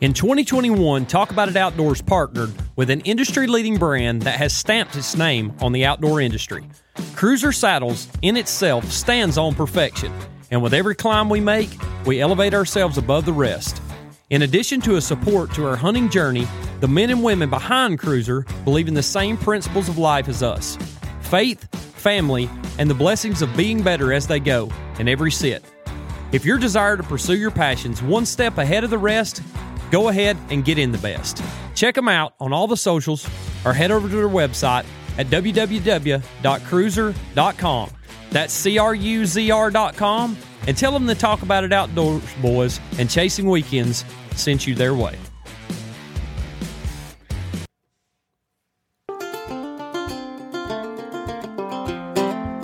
In 2021, Talk About It Outdoors partnered with an industry leading brand that has stamped its name on the outdoor industry. Cruzr Saddles in itself stands on perfection, and with every climb we make, we elevate ourselves above the rest. In addition to a support to our hunting journey, the men and women behind Cruiser believe in the same principles of life as us faith, family, and the blessings of being better as they go in every sit. If your desire to pursue your passions one step ahead of the rest, go ahead and get in the best. Check them out on all the socials or head over to their website at www.cruzr.com. That's C R U Z R.com and tell them to talk about it outdoors, boys, and chasing weekends sent you their way.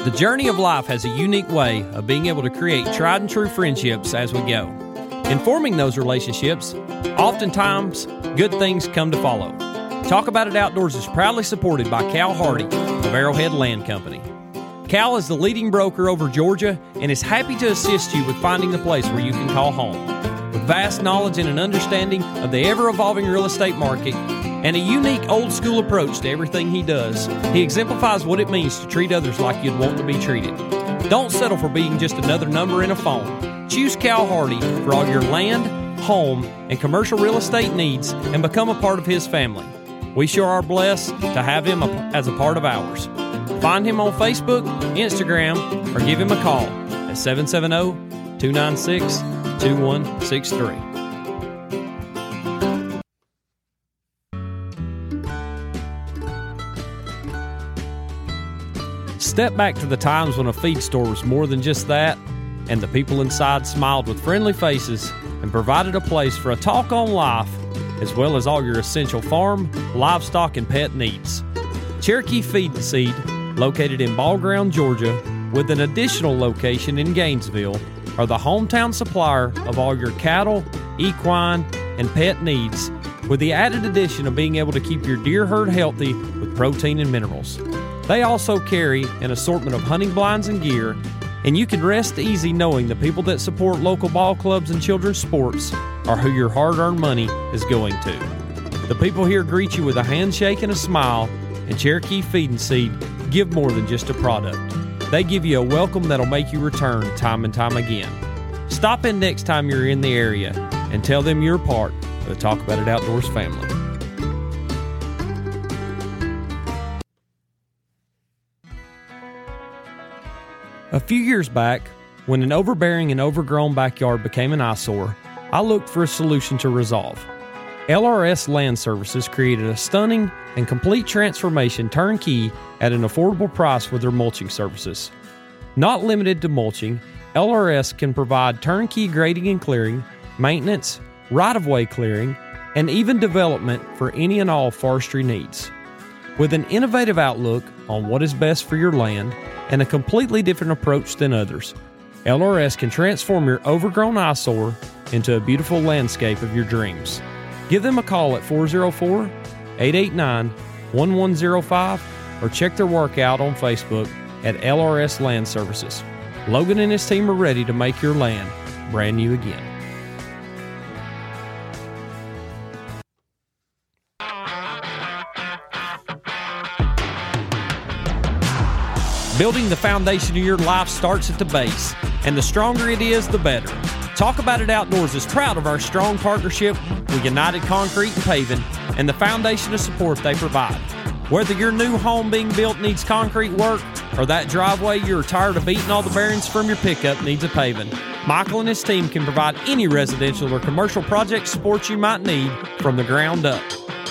The journey of life has a unique way of being able to create tried and true friendships as we go. In forming those relationships, oftentimes good things come to follow. Talk About It Outdoors is proudly supported by Cal Hardy of Arrowhead Land Company. Cal is the leading broker over Georgia and is happy to assist you with finding the place where you can call home. With vast knowledge and an understanding of the ever evolving real estate market and a unique old school approach to everything he does, he exemplifies what it means to treat others like you'd want to be treated. Don't settle for being just another number in a phone. Choose Cal Hardy for all your land, home, and commercial real estate needs and become a part of his family. We sure are blessed to have him as a part of ours. Find him on Facebook, Instagram, or give him a call at 770 296 2163. Step back to the times when a feed store was more than just that, and the people inside smiled with friendly faces and provided a place for a talk on life, as well as all your essential farm, livestock, and pet needs. Cherokee Feed and Seed, located in Ball Ground, Georgia, with an additional location in Gainesville, are the hometown supplier of all your cattle, equine, and pet needs, with the added addition of being able to keep your deer herd healthy with protein and minerals. They also carry an assortment of hunting blinds and gear, and you can rest easy knowing the people that support local ball clubs and children's sports are who your hard earned money is going to. The people here greet you with a handshake and a smile, and Cherokee Feed and Seed give more than just a product. They give you a welcome that'll make you return time and time again. Stop in next time you're in the area and tell them you're part of the Talk About It Outdoors family. A few years back, when an overbearing and overgrown backyard became an eyesore, I looked for a solution to resolve. LRS Land Services created a stunning and complete transformation turnkey at an affordable price with their mulching services. Not limited to mulching, LRS can provide turnkey grading and clearing, maintenance, right of way clearing, and even development for any and all forestry needs. With an innovative outlook on what is best for your land and a completely different approach than others, LRS can transform your overgrown eyesore into a beautiful landscape of your dreams. Give them a call at 404 889 1105 or check their work out on Facebook at LRS Land Services. Logan and his team are ready to make your land brand new again. Building the foundation of your life starts at the base, and the stronger it is, the better. Talk About It Outdoors is proud of our strong partnership with United Concrete and Paving and the foundation of support they provide. Whether your new home being built needs concrete work or that driveway you're tired of beating all the bearings from your pickup needs a paving, Michael and his team can provide any residential or commercial project support you might need from the ground up.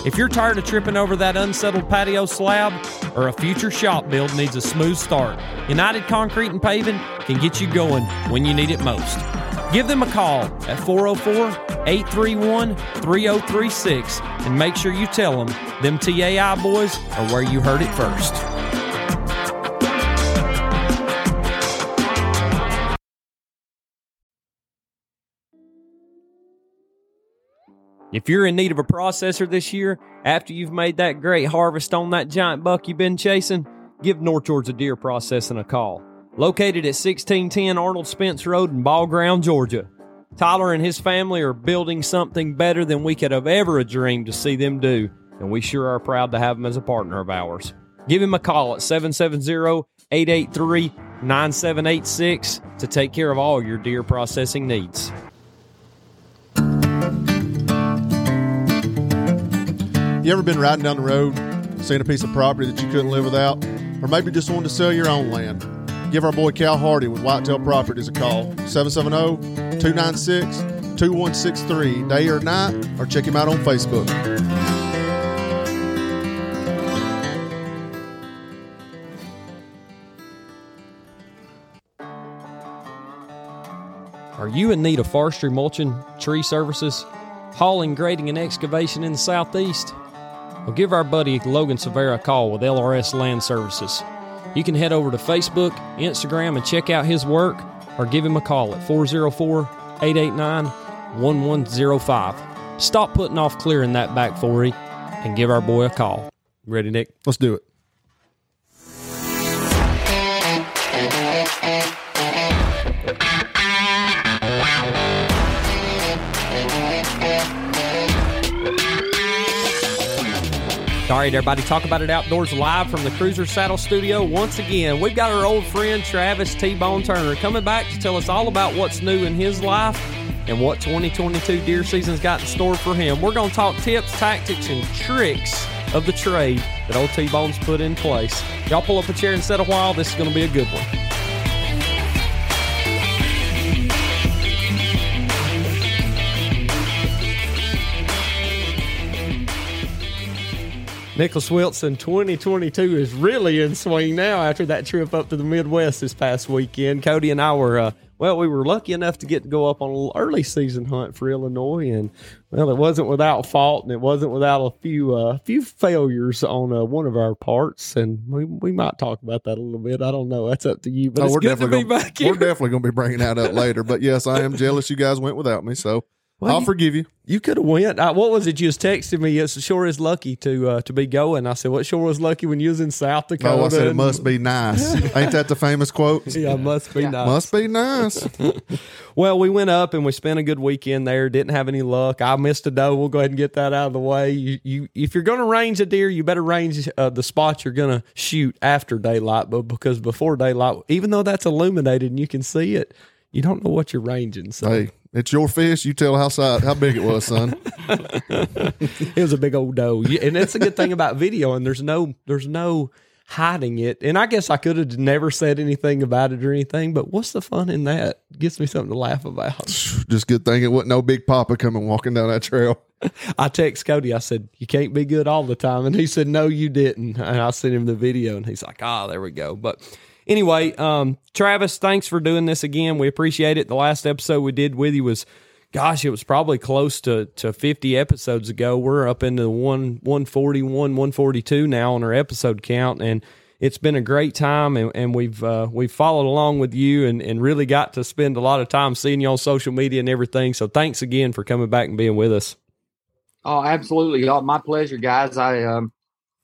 If you're tired of tripping over that unsettled patio slab or a future shop build needs a smooth start, United Concrete and Paving can get you going when you need it most. Give them a call at 404 831 3036 and make sure you tell them them TAI boys are where you heard it first. If you're in need of a processor this year, after you've made that great harvest on that giant buck you've been chasing, give North Georgia Deer Processing a call. Located at 1610 Arnold Spence Road in Ball Ground, Georgia. Tyler and his family are building something better than we could have ever dreamed to see them do, and we sure are proud to have him as a partner of ours. Give him a call at 770 883 9786 to take care of all your deer processing needs. You ever been riding down the road, seen a piece of property that you couldn't live without, or maybe just wanted to sell your own land? Give our boy Cal Hardy with Whitetail Properties a call, 770 296 2163, day or night, or check him out on Facebook. Are you in need of forestry, mulching, tree services, hauling, grading, and excavation in the southeast? Well, give our buddy Logan Severa a call with LRS Land Services. You can head over to Facebook, Instagram, and check out his work, or give him a call at 404 889 1105. Stop putting off clearing that back 40 and give our boy a call. Ready, Nick? Let's do it. All right, everybody, talk about it outdoors live from the Cruzr Saddle Studio. Once again, we've got our old friend Travis T Bone Turner coming back to tell us all about what's new in his life and what 2022 deer season's got in store for him. We're going to talk tips, tactics, and tricks of the trade that old T Bone's put in place. Y'all pull up a chair and sit a while. This is going to be a good one. Nicholas Wilson 2022 is really in swing now after that trip up to the Midwest this past weekend. Cody and I were, uh, well, we were lucky enough to get to go up on a little early season hunt for Illinois, and well, it wasn't without fault, and it wasn't without a few uh, few failures on uh, one of our parts, and we, we might talk about that a little bit. I don't know. That's up to you, but Oh, it's we're good to definitely be gonna. We're definitely going to be bringing that up later. But yes, I am jealous you guys went without me, so Well, I'll you- forgive you. You could have went. I, what was it? You was texting me. It's sure is lucky to uh, to be going. I said, "What sure was lucky when you was in South Dakota?" Oh, I said it must be nice. Ain't that the famous quote? Yeah, must be nice. Must be nice. Well, we went up and we spent a good weekend there. Didn't have any luck. I missed a doe. We'll go ahead and get that out of the way. You, you if you're going to range a deer, you better range uh, the spots you're going to shoot after daylight. But because before daylight, even though that's illuminated and you can see it, you don't know what you're ranging. So Hey, it's your fish. You tell how size, how big it was, son. it was a big old doe, and that's a good thing about video. And there's no there's no hiding it. And I guess I could have never said anything about it or anything. But what's the fun in that? Gives me something to laugh about. Just good thing it wasn't no big papa coming walking down that trail. I text Cody. I said, "You can't be good all the time," and he said, "No, you didn't." And I sent him the video, and he's like, "Ah, there we go." But anyway, um, Travis, thanks for doing this again. We appreciate it. The last episode we did with you was, gosh, it was probably close to to fifty episodes ago. We're up into one one forty one one forty two now on our episode count, and it's been a great time, and, and we've uh, we've followed along with you, and, and really got to spend a lot of time seeing you on social media and everything. So thanks again for coming back and being with us. Oh, absolutely. My pleasure, guys. I um,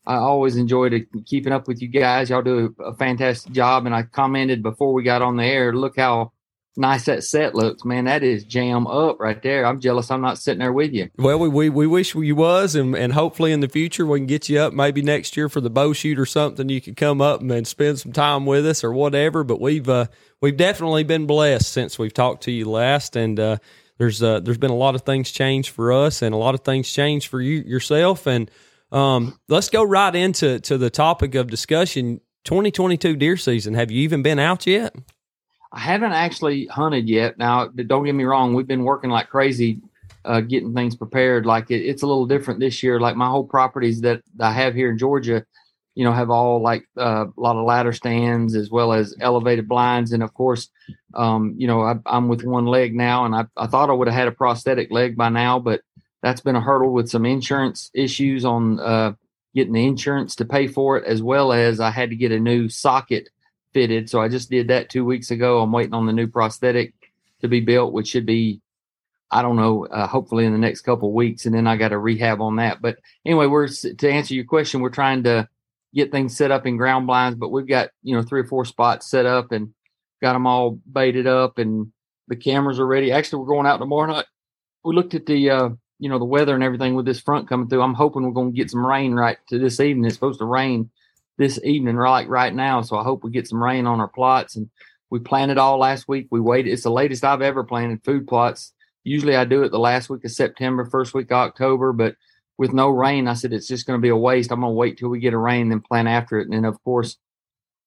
I always enjoyed keeping up with you guys. Y'all do a, fantastic job. And I commented before we got on the air, look how nice that set looks, man. That is jam up right there. I'm jealous. I'm not sitting there with you. Well, we, we, we wish you was, and, and hopefully in the future we can get you up maybe next year for the bow shoot or something. You could come up and, and spend some time with us or whatever. But we've uh, we've definitely been blessed since we've talked to you last, and uh, there's uh, there's been a lot of things changed for us, and a lot of things changed for you yourself. And um, let's go right into to the topic of discussion. 2022 deer season. Have you even been out yet? I haven't actually hunted yet. Now, don't get me wrong. We've been working like crazy, uh, getting things prepared. Like it, it's a little different this year. Like my whole properties that I have here in Georgia, you know, have all like uh, a lot of ladder stands as well as elevated blinds. And of course, um, you know, I, I'm with one leg now, and I, I thought I would have had a prosthetic leg by now, but that's been a hurdle with some insurance issues on uh, getting the insurance to pay for it, as well as I had to get a new socket fitted. So I just did that two weeks ago. I'm waiting on the new prosthetic to be built, which should be, I don't know, uh, hopefully in the next couple weeks. And then I got a rehab on that. But anyway, we're to answer your question, we're trying to get things set up in ground blinds, but we've got you know three or four spots set up and got them all baited up and The cameras are ready. Actually, we're going out tomorrow night. We looked at the uh, you know the weather and everything with this front coming through. I'm hoping we're going to get some rain right to this evening. It's supposed to rain this evening, right right now. So I hope we get some rain on our plots. And we planted all last week. We waited. It's the latest I've ever planted food plots. Usually I do it the last week of September, first week of October, but with no rain, I said it's just going to be a waste. I'm going to wait till we get a rain, then plant after it. And then of course,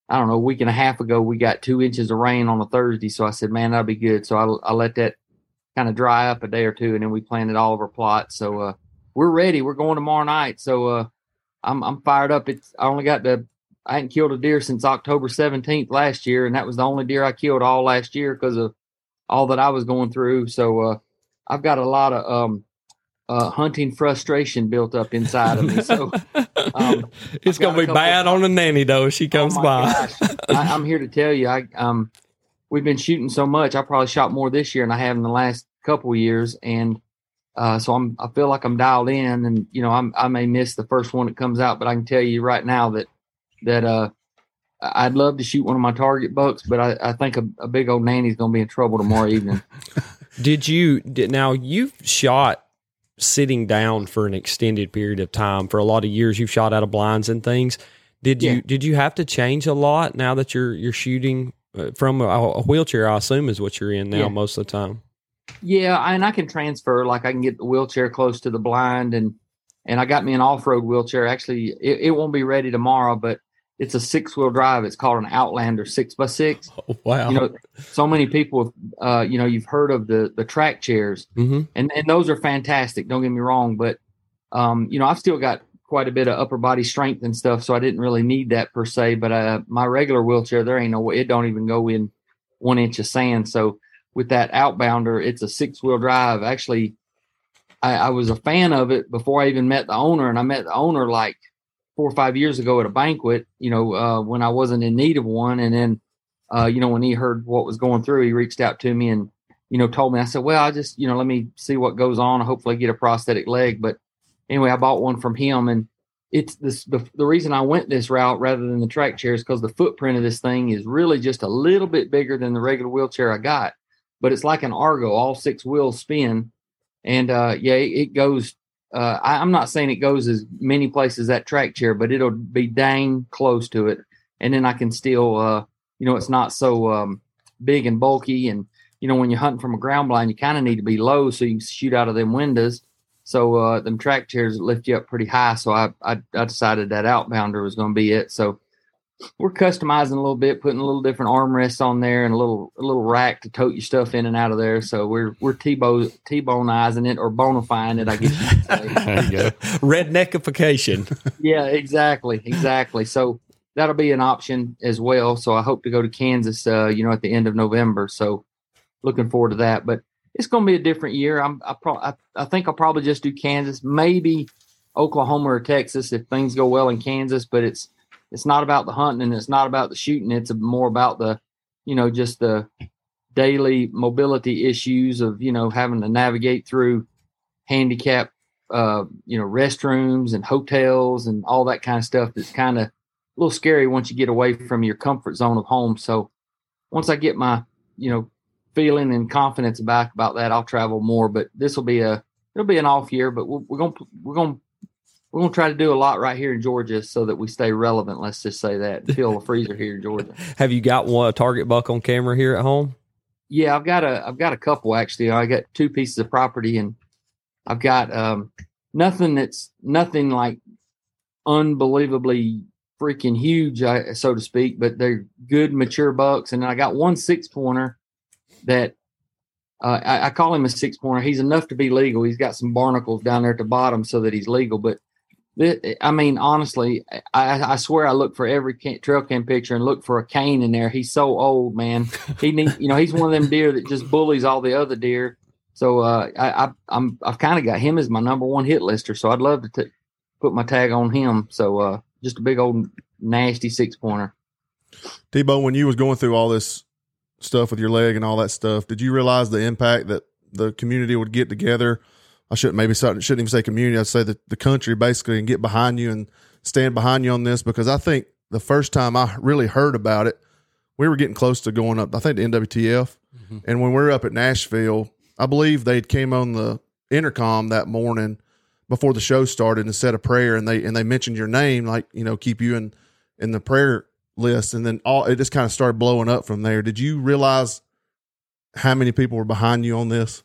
I don't know, a week and a half ago, we got two inches of rain on a Thursday. So I said, man, that'll be good. So I, I let that kind of dry up a day or two, and then we planted all of our plots. So uh, we're ready. We're going tomorrow night. So uh, I'm I'm fired up. It's I only got the I hadn't killed a deer since October 17th last year, and that was the only deer I killed all last year because of all that I was going through. So uh, I've got a lot of um, uh, hunting frustration built up inside of me. So um, it's gonna be bad on the nanny though if she oh comes oh by. I, am here to tell you, I um, we've been shooting so much. I probably shot more this year than I have in the last couple years, and uh, so I'm I feel like I'm dialed in, and you know I'm, I may miss the first one that comes out, but I can tell you right now that that uh I'd love to shoot one of my target bucks, but I, I think a, a big old nanny's going to be in trouble tomorrow evening. did you did, now you've shot sitting down for an extended period of time for a lot of years? You've shot out of blinds and things. Did you did you have to change a lot now that you're you're shooting uh, from a, a, wheelchair? I assume is what you're in now yeah. most of the time. Yeah, and I can transfer. Like I can get the wheelchair close to the blind, and and I got me an off road wheelchair. Actually, it, it won't be ready tomorrow, but it's a six wheel drive. It's called an Outlander six by six. Oh, wow! You know, so many people, uh, you know, you've heard of the the track chairs, mm-hmm. and and those are fantastic. Don't get me wrong, but um, you know, I've still got quite a bit of upper body strength and stuff, so I didn't really need that per se. But uh, my regular wheelchair, there ain't no way. It don't even go in one inch of sand. So with that Outbounder, it's a six wheel drive. Actually, I, I was a fan of it before I even met the owner, and I met the owner like four or five years ago at a banquet, you know, uh, when I wasn't in need of one. And then, uh, you know, when he heard what was going through, he reached out to me and, you know, told me, I said, well, I just, you know, let me see what goes on. Hopefully get a prosthetic leg. But anyway, I bought one from him and it's this, the, the reason I went this route rather than the track chair is because the footprint of this thing is really just a little bit bigger than the regular wheelchair I got, but it's like an Argo, all six wheels spin. And, uh, yeah, it, goes uh, I, am not saying it goes as many places that track chair, but it'll be dang close to it. And then I can still, uh, you know, it's not so um, big and bulky. And, you know, when you're hunting from a ground blind, you kind of need to be low so you can shoot out of them windows. So uh, them track chairs lift you up pretty high. So I, I, I decided that outbounder was going to be it. So we're customizing a little bit, putting a little different armrests on there and a little a little rack to tote your stuff in and out of there. So we're we're T-bone T-boneizing it or bonifying it, I guess. there you go. Redneckification. yeah, exactly, exactly. So that'll be an option as well. So I hope to go to Kansas, uh, you know, at the end of November. So looking forward to that. But it's going to be a different year. I'm I, pro- I I think I'll probably just do Kansas, maybe Oklahoma or Texas if things go well in Kansas. But it's it's not about the hunting and it's not about the shooting. It's more about the, you know, just the daily mobility issues of, you know, having to navigate through handicap, uh, you know, restrooms and hotels and all that kind of stuff. That's kind of a little scary once you get away from your comfort zone of home. So once I get my, you know, feeling and confidence back about that, I'll travel more. But this will be a, it'll be an off year, but we're, we're to, we're to we're gonna try to do a lot right here in Georgia so that we stay relevant. Let's just say that fill a freezer here in Georgia. Have you got one a target buck on camera here at home? Yeah, I've got a I've got a couple actually. I got two pieces of property and I've got um, nothing that's nothing like unbelievably freaking huge, so to speak, but they're good mature bucks. And I got one six pointer that uh, I, I, call him a six pointer. He's enough to be legal. He's got some barnacles down there at the bottom so that he's legal, but I mean, honestly, I, I swear I look for every trail cam picture and look for a cane in there. He's so old, man. He need, you know, he's one of them deer that just bullies all the other deer. So uh, I, I, I'm, I've kind of got him as my number one hit lister. So I'd love to t- put my tag on him. So uh, just a big old nasty six pointer. T-Bone, when you was going through all this stuff with your leg and all that stuff, did you realize the impact that the community would get together? I shouldn't maybe shouldn't even say community. I'd say the, the country basically and get behind you and stand behind you on this because I think the first time I really heard about it we were getting close to going up. I think the NWTF, mm-hmm. and when we were up at Nashville, I believe they came on the intercom that morning before the show started and said a prayer, and they and they mentioned your name, like you know, keep you in in the prayer list, and then all it just kind of started blowing up from there. Did you realize how many people were behind you on this,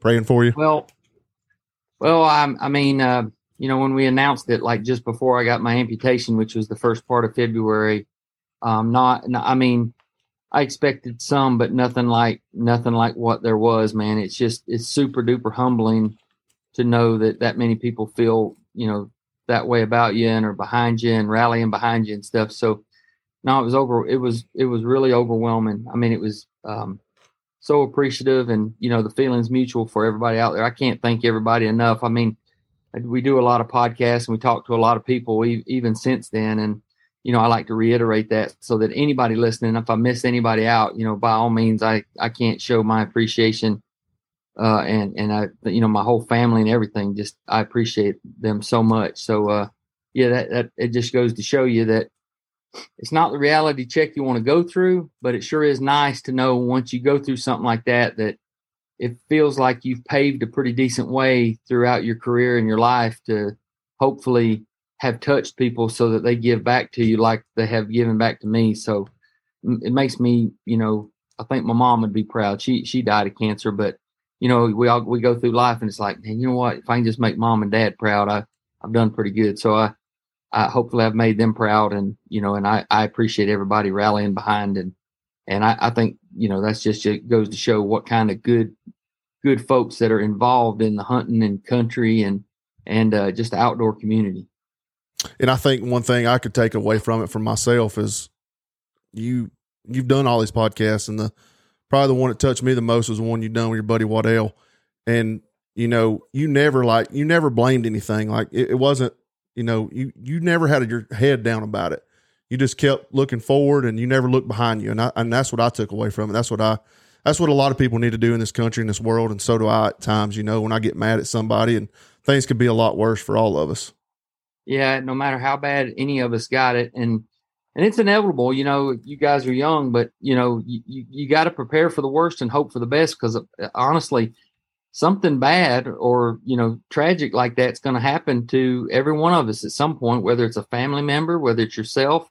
praying for you? Well, well, I, I mean, uh, you know, when we announced it, like just before I got my amputation, which was the first part of February, um, not, I mean, I expected some, but nothing like nothing like what there was. Man, it's just it's super duper humbling to know that that many people feel you know that way about you and are behind you and rallying behind you and stuff. So no, it was over. It was it was really overwhelming. I mean, it was um, so appreciative, and you know the feelings mutual for everybody out there. I can't thank everybody enough. I mean, we do a lot of podcasts and we talk to a lot of people even since then, and you know I like to reiterate that so that anybody listening, if I miss anybody out, you know, by all means, I I can't show my appreciation. Uh, and and I, you know, my whole family and everything. Just I appreciate them so much. So, uh, yeah, that, that it just goes to show you that it's not the reality check you want to go through, but it sure is nice to know once you go through something like that that it feels like you've paved a pretty decent way throughout your career and your life to hopefully have touched people so that they give back to you like they have given back to me. So it makes me, you know, I think my mom would be proud. She she died of cancer, but you know, we all we go through life and it's like, man, you know what? If I can just make mom and dad proud, I I've done pretty good. So I I hopefully I've made them proud and, you know, and I, I appreciate everybody rallying behind and, and I, I think, you know, that's just it goes to show what kind of good, good folks that are involved in the hunting and country and, and uh, just the outdoor community. And I think one thing I could take away from it for myself is you, you've done all these podcasts and the, probably the one that touched me the most was the one you done with your buddy Waddell. And, you know, you never like, you never blamed anything. Like it, it wasn't, you know, you you never had your head down about it. You just kept looking forward, and you never looked behind you. And I, and that's what I took away from it. That's what I that's what a lot of people need to do in this country in this world, and so do I at times. You know, when I get mad at somebody, and things could be a lot worse for all of us. Yeah, no matter how bad any of us got it, and and it's inevitable. You know, you guys are young, but you know, you you, you got to prepare for the worst and hope for the best. Because uh, honestly, something bad or you know tragic like that's going to happen to every one of us at some point whether it's a family member whether it's yourself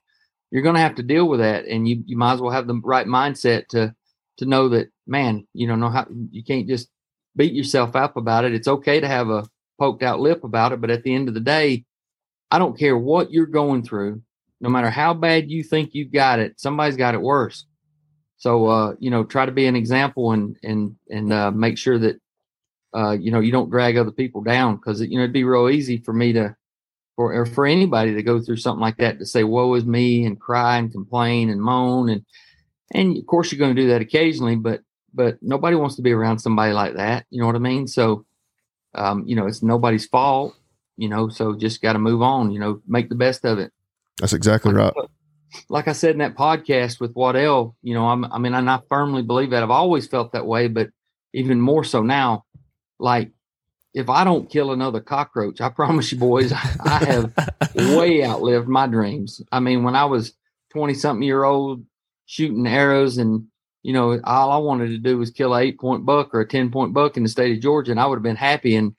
you're going to have to deal with that. And you you might as well have the right mindset to to know that man you know know how you can't just beat yourself up about it. It's okay to have a poked out lip about it but at the end of the day i don't care what you're going through no matter how bad you think you've got it somebody's got it worse. So uh, you know try to be an example and and and uh, make sure that uh, you know, you don't drag other people down because you know it'd be real easy for me to, for or for anybody to go through something like that to say "woe is me" and cry and complain and moan and and of course you're going to do that occasionally, but but nobody wants to be around somebody like that. You know what I mean? So, um, you know, it's nobody's fault. You know, so just got to move on. You know, make the best of it. That's exactly right. Like I said in that podcast with Waddell, you know, I'm, I mean, and I firmly believe that I've always felt that way, but even more so now like if I don't kill another cockroach, I promise you, boys, I have way outlived my dreams. I mean, when I was 20 something year old shooting arrows and, you know, all I wanted to do was kill an eight point buck or a 10 point buck in the state of Georgia, and I would have been happy. And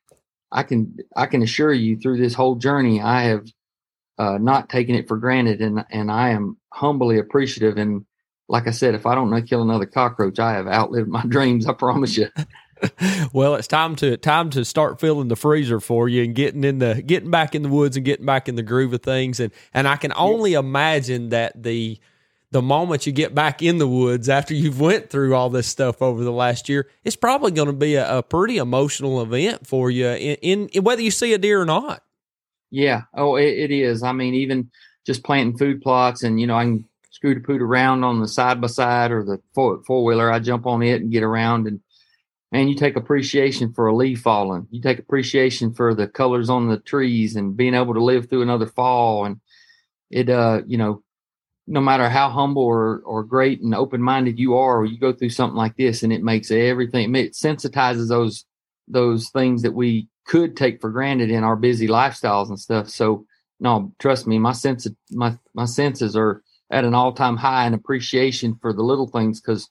I can, I can assure you through this whole journey, I have uh, not taken it for granted. And, and I am humbly appreciative. And like I said, if I don't kill another cockroach, I have outlived my dreams. I promise you. well, it's time to time to start filling the freezer for you and getting in the getting back in the woods and getting back in the groove of things. And and I can only imagine that the the moment you get back in the woods after you've went through all this stuff over the last year, it's probably going to be a, a, pretty emotional event for you in, in, whether you see a deer or not. Yeah. Oh, it, it is. I mean, even just planting food plots and, you know, I can scooter poot around on the side by side or the four wheeler. I jump on it and get around and, and you take appreciation for a leaf falling. You take appreciation for the colors on the trees and being able to live through another fall. And it, uh, you know, no matter how humble or, or great and open minded you are, you go through something like this, and it makes everything. It sensitizes those those things that we could take for granted in our busy lifestyles and stuff. So, no, trust me, my sense, my my senses are at an all time high in appreciation for the little things because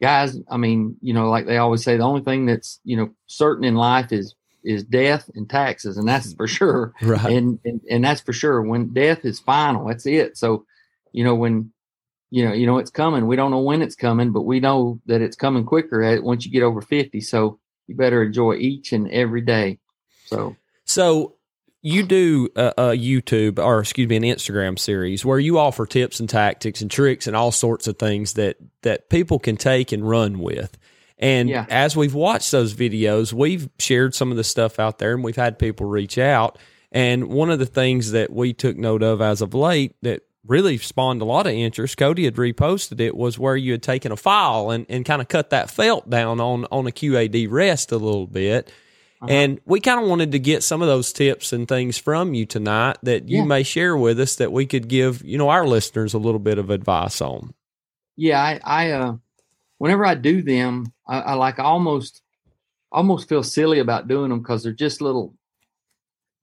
guys, I mean, you know, like they always say, the only thing that's you know certain in life is is death and taxes, and that's for sure. Right. And, and and that's for sure. When death is final, that's it. So, you know, when you know, you know it's coming. We don't know when it's coming, but we know that it's coming quicker at, once you get over fifty. So you better enjoy each and every day. So, so you do a, a, YouTube or excuse me an Instagram series where you offer tips and tactics and tricks and all sorts of things that that people can take and run with. And Yeah. as we've watched those videos, we've shared some of the stuff out there and we've had people reach out. And one of the things that we took note of as of late that really spawned a lot of interest, Cody had reposted it, was where you had taken a file and, and kind of cut that felt down on, on a QAD rest a little bit. Uh-huh. And we kind of wanted to get some of those tips and things from you tonight that you Yeah. may share with us that we could give, you know, our listeners a little bit of advice on. yeah, I, I uh, whenever I do them, I, I like almost almost feel silly about doing them because they're just little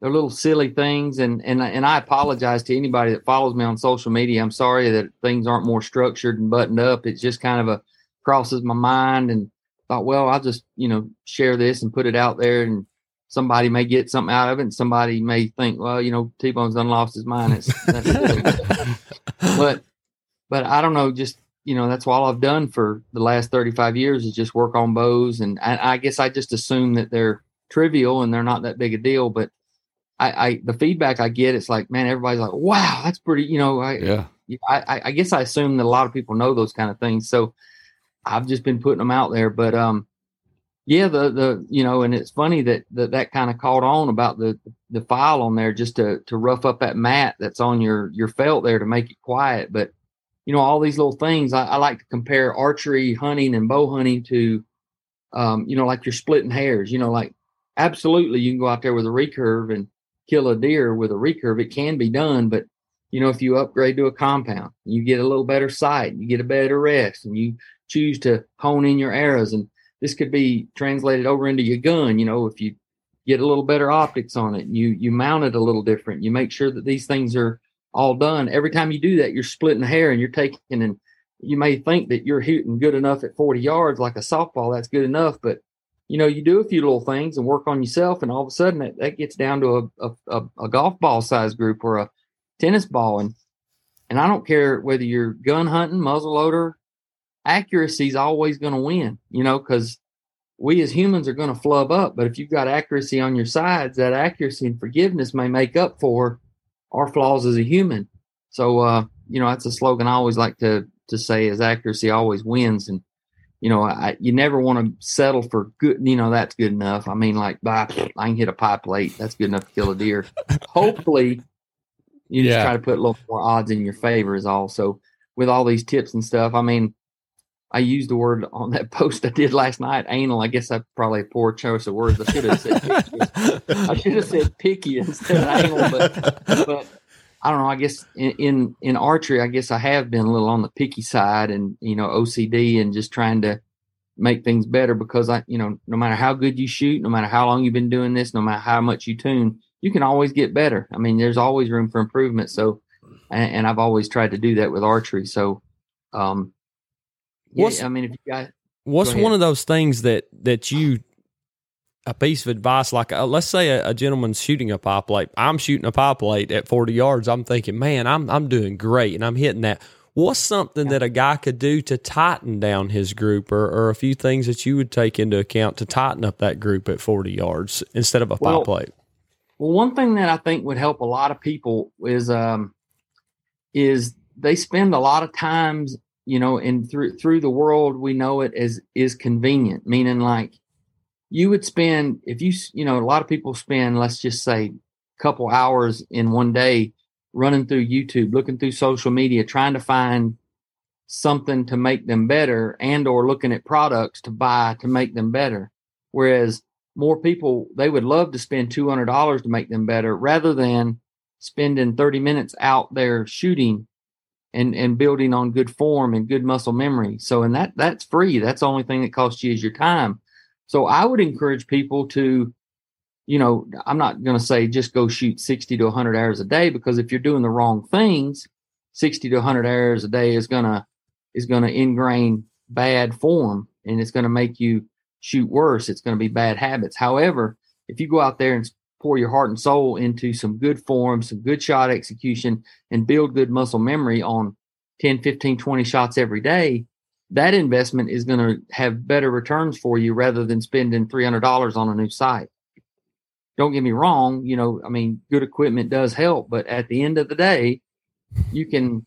they're little silly things and and I- and I apologize to anybody that follows me on social media. I'm sorry that things aren't more structured and buttoned up. It's just kind of a crosses my mind and thought, well, I'll just you know share this and put it out there and somebody may get something out of it and somebody may think, well, you know, T Bone's done lost his mind. It's that's but but I don't know, just you know, that's all I've done for the last 35 years is just work on bows. And I, I guess I just assume that they're trivial and they're not that big a deal. But I, I the feedback I get, it's like, man, everybody's like, wow, that's pretty, you know, I, Yeah. I, I- I guess I assume that a lot of people know those kind of things. So I've just been putting them out there. But um, yeah, the the you know, and it's funny that that, that kind of caught on about the the file on there just to to rough up that mat that's on your your felt there to make it quiet. But you know, all these little things. I, I like to compare archery hunting and bow hunting to, um, you know, like you're splitting hairs. You know, like absolutely you can go out there with a recurve and kill a deer with a recurve. It can be done, but you know, if you upgrade to a compound, you get a little better sight, you get a better rest, and you choose to hone in your arrows. And this could be translated over into your gun. You know, if you get a little better optics on it, you you mount it a little different. You make sure that these things are all done. Every time you do that, you're splitting hair and you're taking and you may think that you're hitting good enough at 40 yards like a softball. That's good enough, but you know, you do a few little things and work on yourself, and all of a sudden that, that gets down to a, a, a, golf ball size group or a tennis ball. And and I don't care whether you're gun hunting, muzzleloader, accuracy is always going to win, you know, because we as humans are going to flub up. But if you've got accuracy on your sides, that accuracy and forgiveness may make up for our flaws as a human. So, uh, you know, that's a slogan I always like to to say is accuracy always wins. And, you know, I, you never want to settle for good, you know, that's good enough. I mean, like, bah, I can hit a pie plate. That's good enough to kill a deer. Hopefully, you just Yeah. try to put a little more odds in your favor, is all. So, with all these tips and stuff, I mean, I used the word on that post I did last night, anal. I guess I probably a poor choice of words. I should have said picky. I should have said picky instead of anal, but but I don't know. I guess in, in in archery, I guess I have been a little on the picky side, and you know OCD, and just trying to make things better because I, you know, no matter how good you shoot, no matter how long you've been doing this, no matter how much you tune, you can always get better. I mean, there's always room for improvement. So, and, and I've always tried to do that with archery. So, um, yeah, What's- I mean, if you got What's one of those things that that you a piece of advice like uh, let's say a, a gentleman's shooting a pie plate. I'm shooting a pie plate at 40 yards. I'm thinking, man, I'm I'm doing great and I'm hitting that. What's something that a guy could do to tighten down his group, or, or a few things that you would take into account to tighten up that group at 40 yards instead of a pie Well, plate? Well, one thing that I think would help a lot of people is um is they spend a lot of times, you know, and through through the world we know it as is convenient, meaning like you would spend if you you know a lot of people spend let's just say a couple hours in one day running through YouTube, looking through social media, trying to find something to make them better and or looking at products to buy to make them better. Whereas more people they would love to spend $200 to make them better rather than spending 30 minutes out there shooting and and building on good form and good muscle memory so and that that's free that's the only thing that costs you is your time so i would encourage people to you know i'm not going to say just go shoot 60 to 100 hours a day because if you're doing the wrong things 60 to 100 hours a day is gonna is gonna ingrain bad form and it's gonna make you shoot worse. It's gonna be bad habits. However, if you go out there and pour your heart and soul into some good form, some good shot execution, and build good muscle memory on 10, 15, 20 shots every day, that investment is going to have better returns for you rather than spending $300 on a new sight. Don't get me wrong, you know, I mean, good equipment does help, but at the end of the day, you can,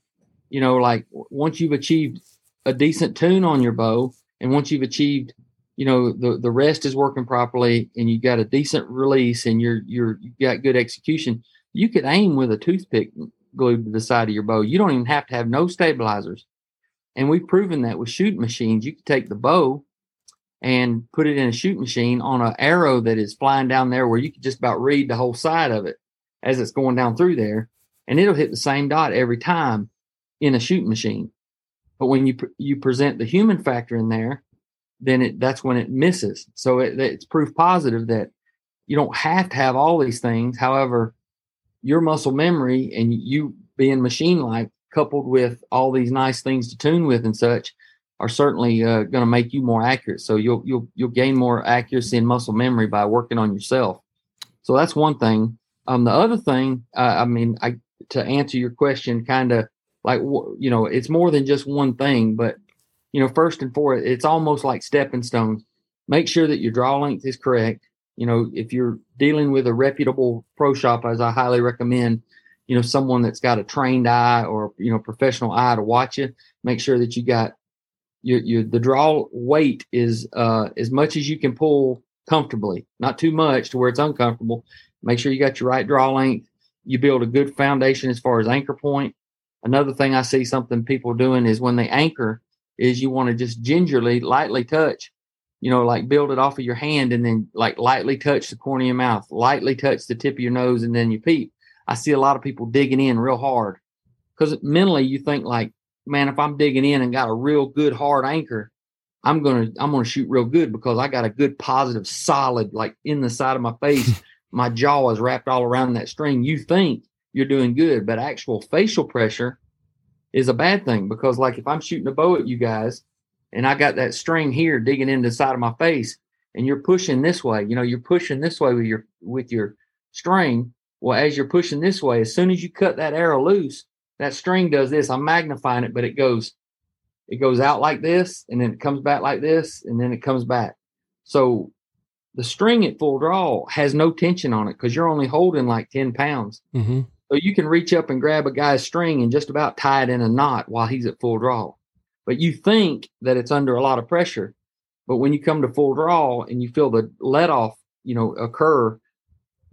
you know, like once you've achieved a decent tune on your bow and once you've achieved you know the the rest is working properly and you got a decent release and you're you're you got good execution you could aim with a toothpick glued to the side of your bow. You don't even have to have no stabilizers. And we've proven that with shooting machines. You can take the bow and put it in a shooting machine on an arrow that is flying down there where you can just about read the whole side of it as it's going down through there and it'll hit the same dot every time in a shooting machine. But when you you present the human factor in there then it that's when it misses. So it, it's proof positive that you don't have to have all these things. However, your muscle memory and you being machine like, coupled with all these nice things to tune with and such, are certainly uh, going to make you more accurate. So you'll you'll you'll gain more accuracy and muscle memory by working on yourself. So that's one thing. Um, the other thing, uh, I mean, I to answer your question, kind of like you know, it's more than just one thing, but you know, first and foremost, it's almost like stepping stones. Make sure that your draw length is correct. You know, if you're dealing with a reputable pro shop, as I highly recommend, you know, someone that's got a trained eye or you know professional eye to watch it. Make sure that you got your your the draw weight is uh as much as you can pull comfortably, not too much to where it's uncomfortable. Make sure you got your right draw length. You build a good foundation as far as anchor point. Another thing I see something people doing is when they anchor, is you want to just gingerly, lightly touch, you know, like build it off of your hand and then like lightly touch the corner of your mouth, lightly touch the tip of your nose, and then you peep. I see a lot of people digging in real hard because mentally you think like, man, if I'm digging in and got a real good hard anchor, I'm gonna I'm gonna shoot real good because I got a good positive solid like in the side of my face. my jaw is wrapped all around that string. You think you're doing good, but actual facial pressure is a bad thing because like if I'm shooting a bow at you guys and I got that string here digging into the side of my face and you're pushing this way, you know, you're pushing this way with your with your string. Well, as you're pushing this way, as soon as you cut that arrow loose, that string does this. I'm magnifying it, but it goes it goes out like this and then it comes back like this and then it comes back. So the string at full draw has no tension on it because you're only holding like 10 pounds. Mm-hmm. So you can reach up and grab a guy's string and just about tie it in a knot while he's at full draw. But you think that it's under a lot of pressure. But when you come to full draw and you feel the let off, you know, occur,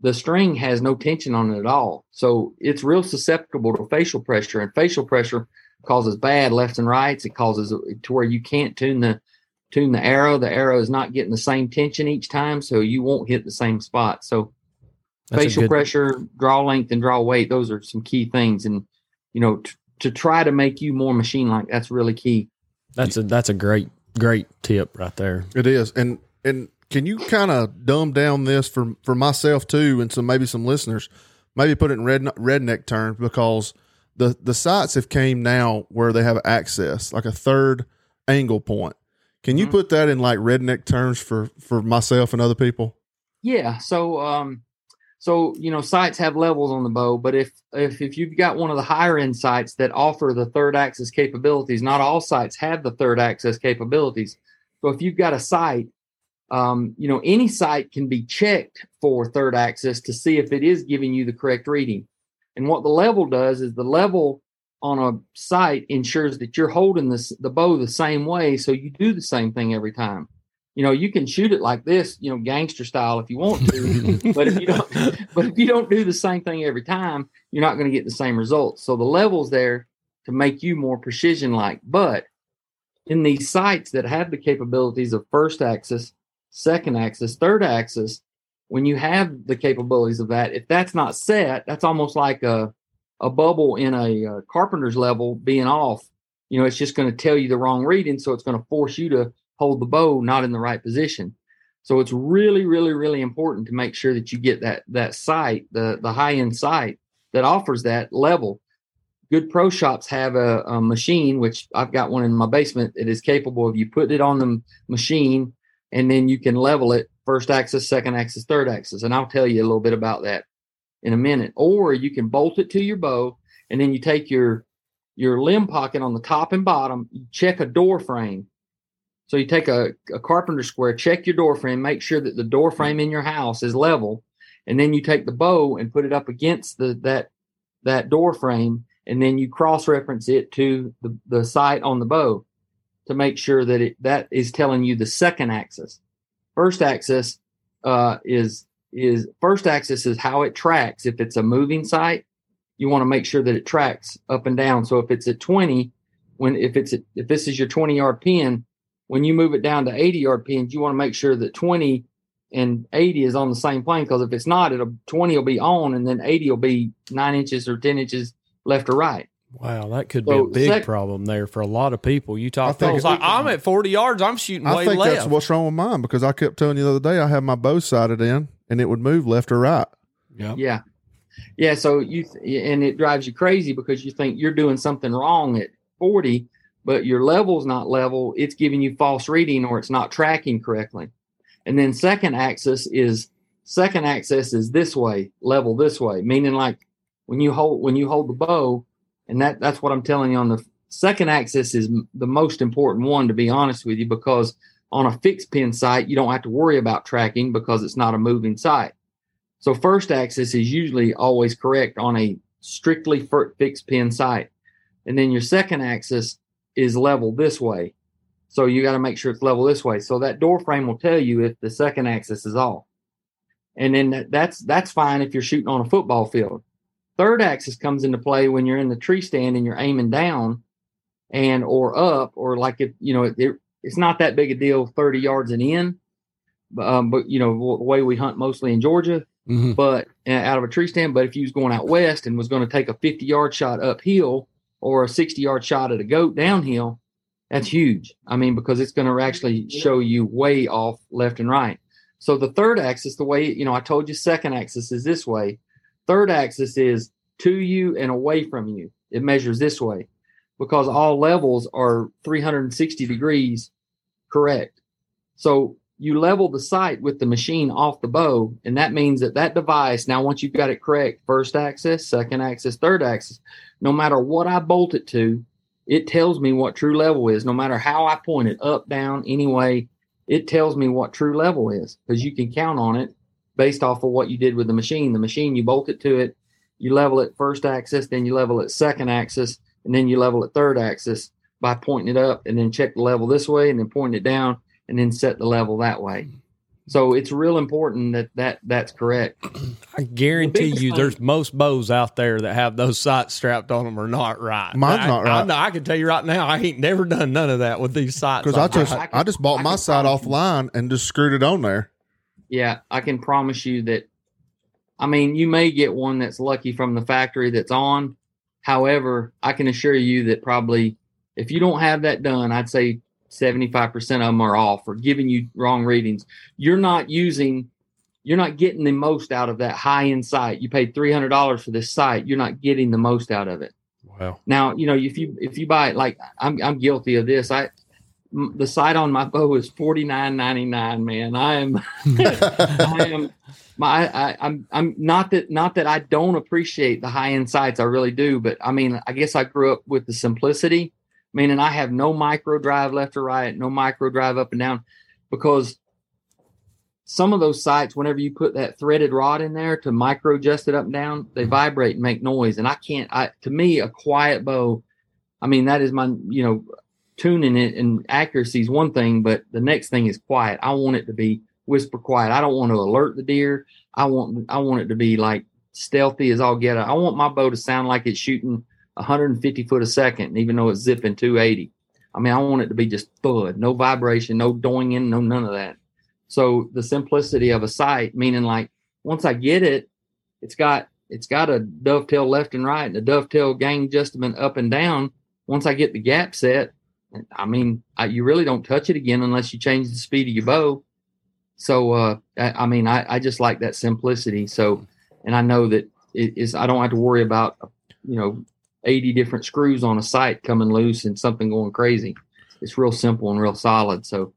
the string has no tension on it at all. So it's real susceptible to facial pressure and facial pressure causes bad lefts and rights. It causes to where you can't tune the tune the arrow. The arrow is not getting the same tension each time, so you won't hit the same spot. So that's facial good... pressure, draw length, and draw weight. Those are some key things, and you know, t- to try to make you more machine like, that's really key. That's a that's a great great tip right there. It is, and and can you kind of dumb down this for for myself too, and some maybe some listeners, maybe put it in red redneck terms because the the sights have came now where they have access like a third angle point. Can you mm-hmm. put that in like redneck terms for for myself and other people? Yeah. So um, so you know, sights have levels on the bow, but if if if you've got one of the higher end sights that offer the third axis capabilities, not all sights have the third axis capabilities. So if you've got a sight, um, you know, any sight can be checked for third axis to see if it is giving you the correct reading. And what the level does is the level on a sight ensures that you're holding this the bow the same way, so you do the same thing every time you know, you can shoot it like this, you know, gangster style if you want to, but if you don't, but if you don't do the same thing every time, you're not going to get the same results. So the levels there to make you more precision like. But in these sights that have the capabilities of first axis, second axis, third axis, when you have the capabilities of that, if that's not set, that's almost like a a bubble in a, a carpenter's level being off. You know, it's just going to tell you the wrong reading, so it's going to force you to hold the bow not in the right position. So it's really, really, really important to make sure that you get that that sight, the the high end sight that offers that level. good pro shops have a, a, machine, which I've got one in my basement that is capable of you put it on the machine and then you can level it first axis, second axis, third axis. And I'll tell you a little bit about that in a minute. Or you can bolt it to your bow and then you take your your limb pocket on the top and bottom, check a door frame. So you take a, a carpenter square, check your door frame, make sure that the door frame in your house is level, and then you take the bow and put it up against the that that door frame, and then you cross reference it to the, the sight on the bow to make sure that it that is telling you the second axis. First axis uh, is is first axis is how it tracks. If it's a moving sight, you want to make sure that it tracks up and down. So if it's at 20, when if it's at, if this is your 20 yard pin, when you move it down to 80 yard pins, you want to make sure that 20 and 80 is on the same plane because if it's not, it'll 20 will be on and then 80 will be nine inches or 10 inches left or right. Wow, that could so be a big sec- problem there for a lot of people. You talk, I like I'm at 40 yards, I'm shooting I way think left. that's what's wrong with mine because I kept telling you the other day I have my bow sighted in and it would move left or right. Yeah, yeah, yeah. So you th- and it drives you crazy because you think you're doing something wrong at 40, but your level's not level. It's giving you false reading or it's not tracking correctly. And then second axis is second axis is this way, level this way, meaning like when you hold when you hold the bow, and that that's what I'm telling you on the second axis is the most important one to be honest with you because on a fixed pin sight you don't have to worry about tracking because it's not a moving sight. So first axis is usually always correct on a strictly fixed pin sight. And then your second axis is level this way. So you got to make sure it's level this way. So that door frame will tell you if the second axis is off. And then that's that's fine if you're shooting on a football field. Third axis comes into play when you're in the tree stand and you're aiming down and or up or like if you know it, it's not that big a deal 30 yards and in um, but you know the way we hunt mostly in Georgia mm-hmm. but uh, out of a tree stand but if you was going out west and was going to take a 50 yard shot uphill or a 60 yard shot at a goat downhill that's huge. I mean, because it's going to actually show you way off left and right. So the third axis, the way, you know, I told you second axis is this way. Third axis is to you and away from you. It measures this way because all levels are 360 degrees correct. So you level the sight with the machine off the bow, and that means that that device, now once you've got it correct, first axis, second axis, third axis, no matter what I bolt it to, it tells me what true level is. No matter how i point it up down anyway it tells me what true level is because you can count on it based off of what you did with the machine. The machine you bolt it to it you level it first axis then you level it second axis and then you level it third axis by pointing it up and then check the level this way and then pointing it down and then set the level that way so it's real important that, that that's correct. I guarantee the you, thing, there's most bows out there that have those sights strapped on them are not right. Mine's I, not right. I, I, can tell you right now, I ain't never done none of that with these sights. Because I just I, I, just bought my sight offline and just screwed it on there. Yeah, I can promise you that. I mean, you may get one that's lucky from the factory that's on. However, I can assure you that probably if you don't have that done, I'd say 75% of them are off or giving you wrong readings. You're not using, you're not getting the most out of that high end sight. You paid $300 for this sight. You're not getting the most out of it. Wow. Now, you know, if you, if you buy it, like I'm, I'm guilty of this. I, the sight on my bow is forty nine ninety nine. Man, I am, I am, my, I, I'm, I'm not that, not that I don't appreciate the high end sights. I really do, but I mean, I guess I grew up with the simplicity meaning I have no micro drive left or right, no micro drive up and down, because some of those sights, whenever you put that threaded rod in there to micro adjust it up and down, they vibrate and make noise. And I can't, I, to me, a quiet bow, I mean, that is my, you know, tuning it and accuracy is one thing, but the next thing is quiet. I want it to be whisper quiet. I don't want to alert the deer. I want, I want it to be like stealthy as all get. It. I want my bow to sound like it's shooting 150 foot a second, even though it's zipping 280. I mean, I want it to be just thud, no vibration, no doing in, no none of that. So the simplicity of a sight, meaning like once I get it, it's got it's got a dovetail left and right and a dovetail gain adjustment up and down. Once I get the gap set, I mean, I, you really don't touch it again unless you change the speed of your bow. So, uh, I, I mean, I, I just like that simplicity. So, and I know that it is, I don't have to worry about, you know, 80 different screws on a sight coming loose and something going crazy. It's real simple and real solid. So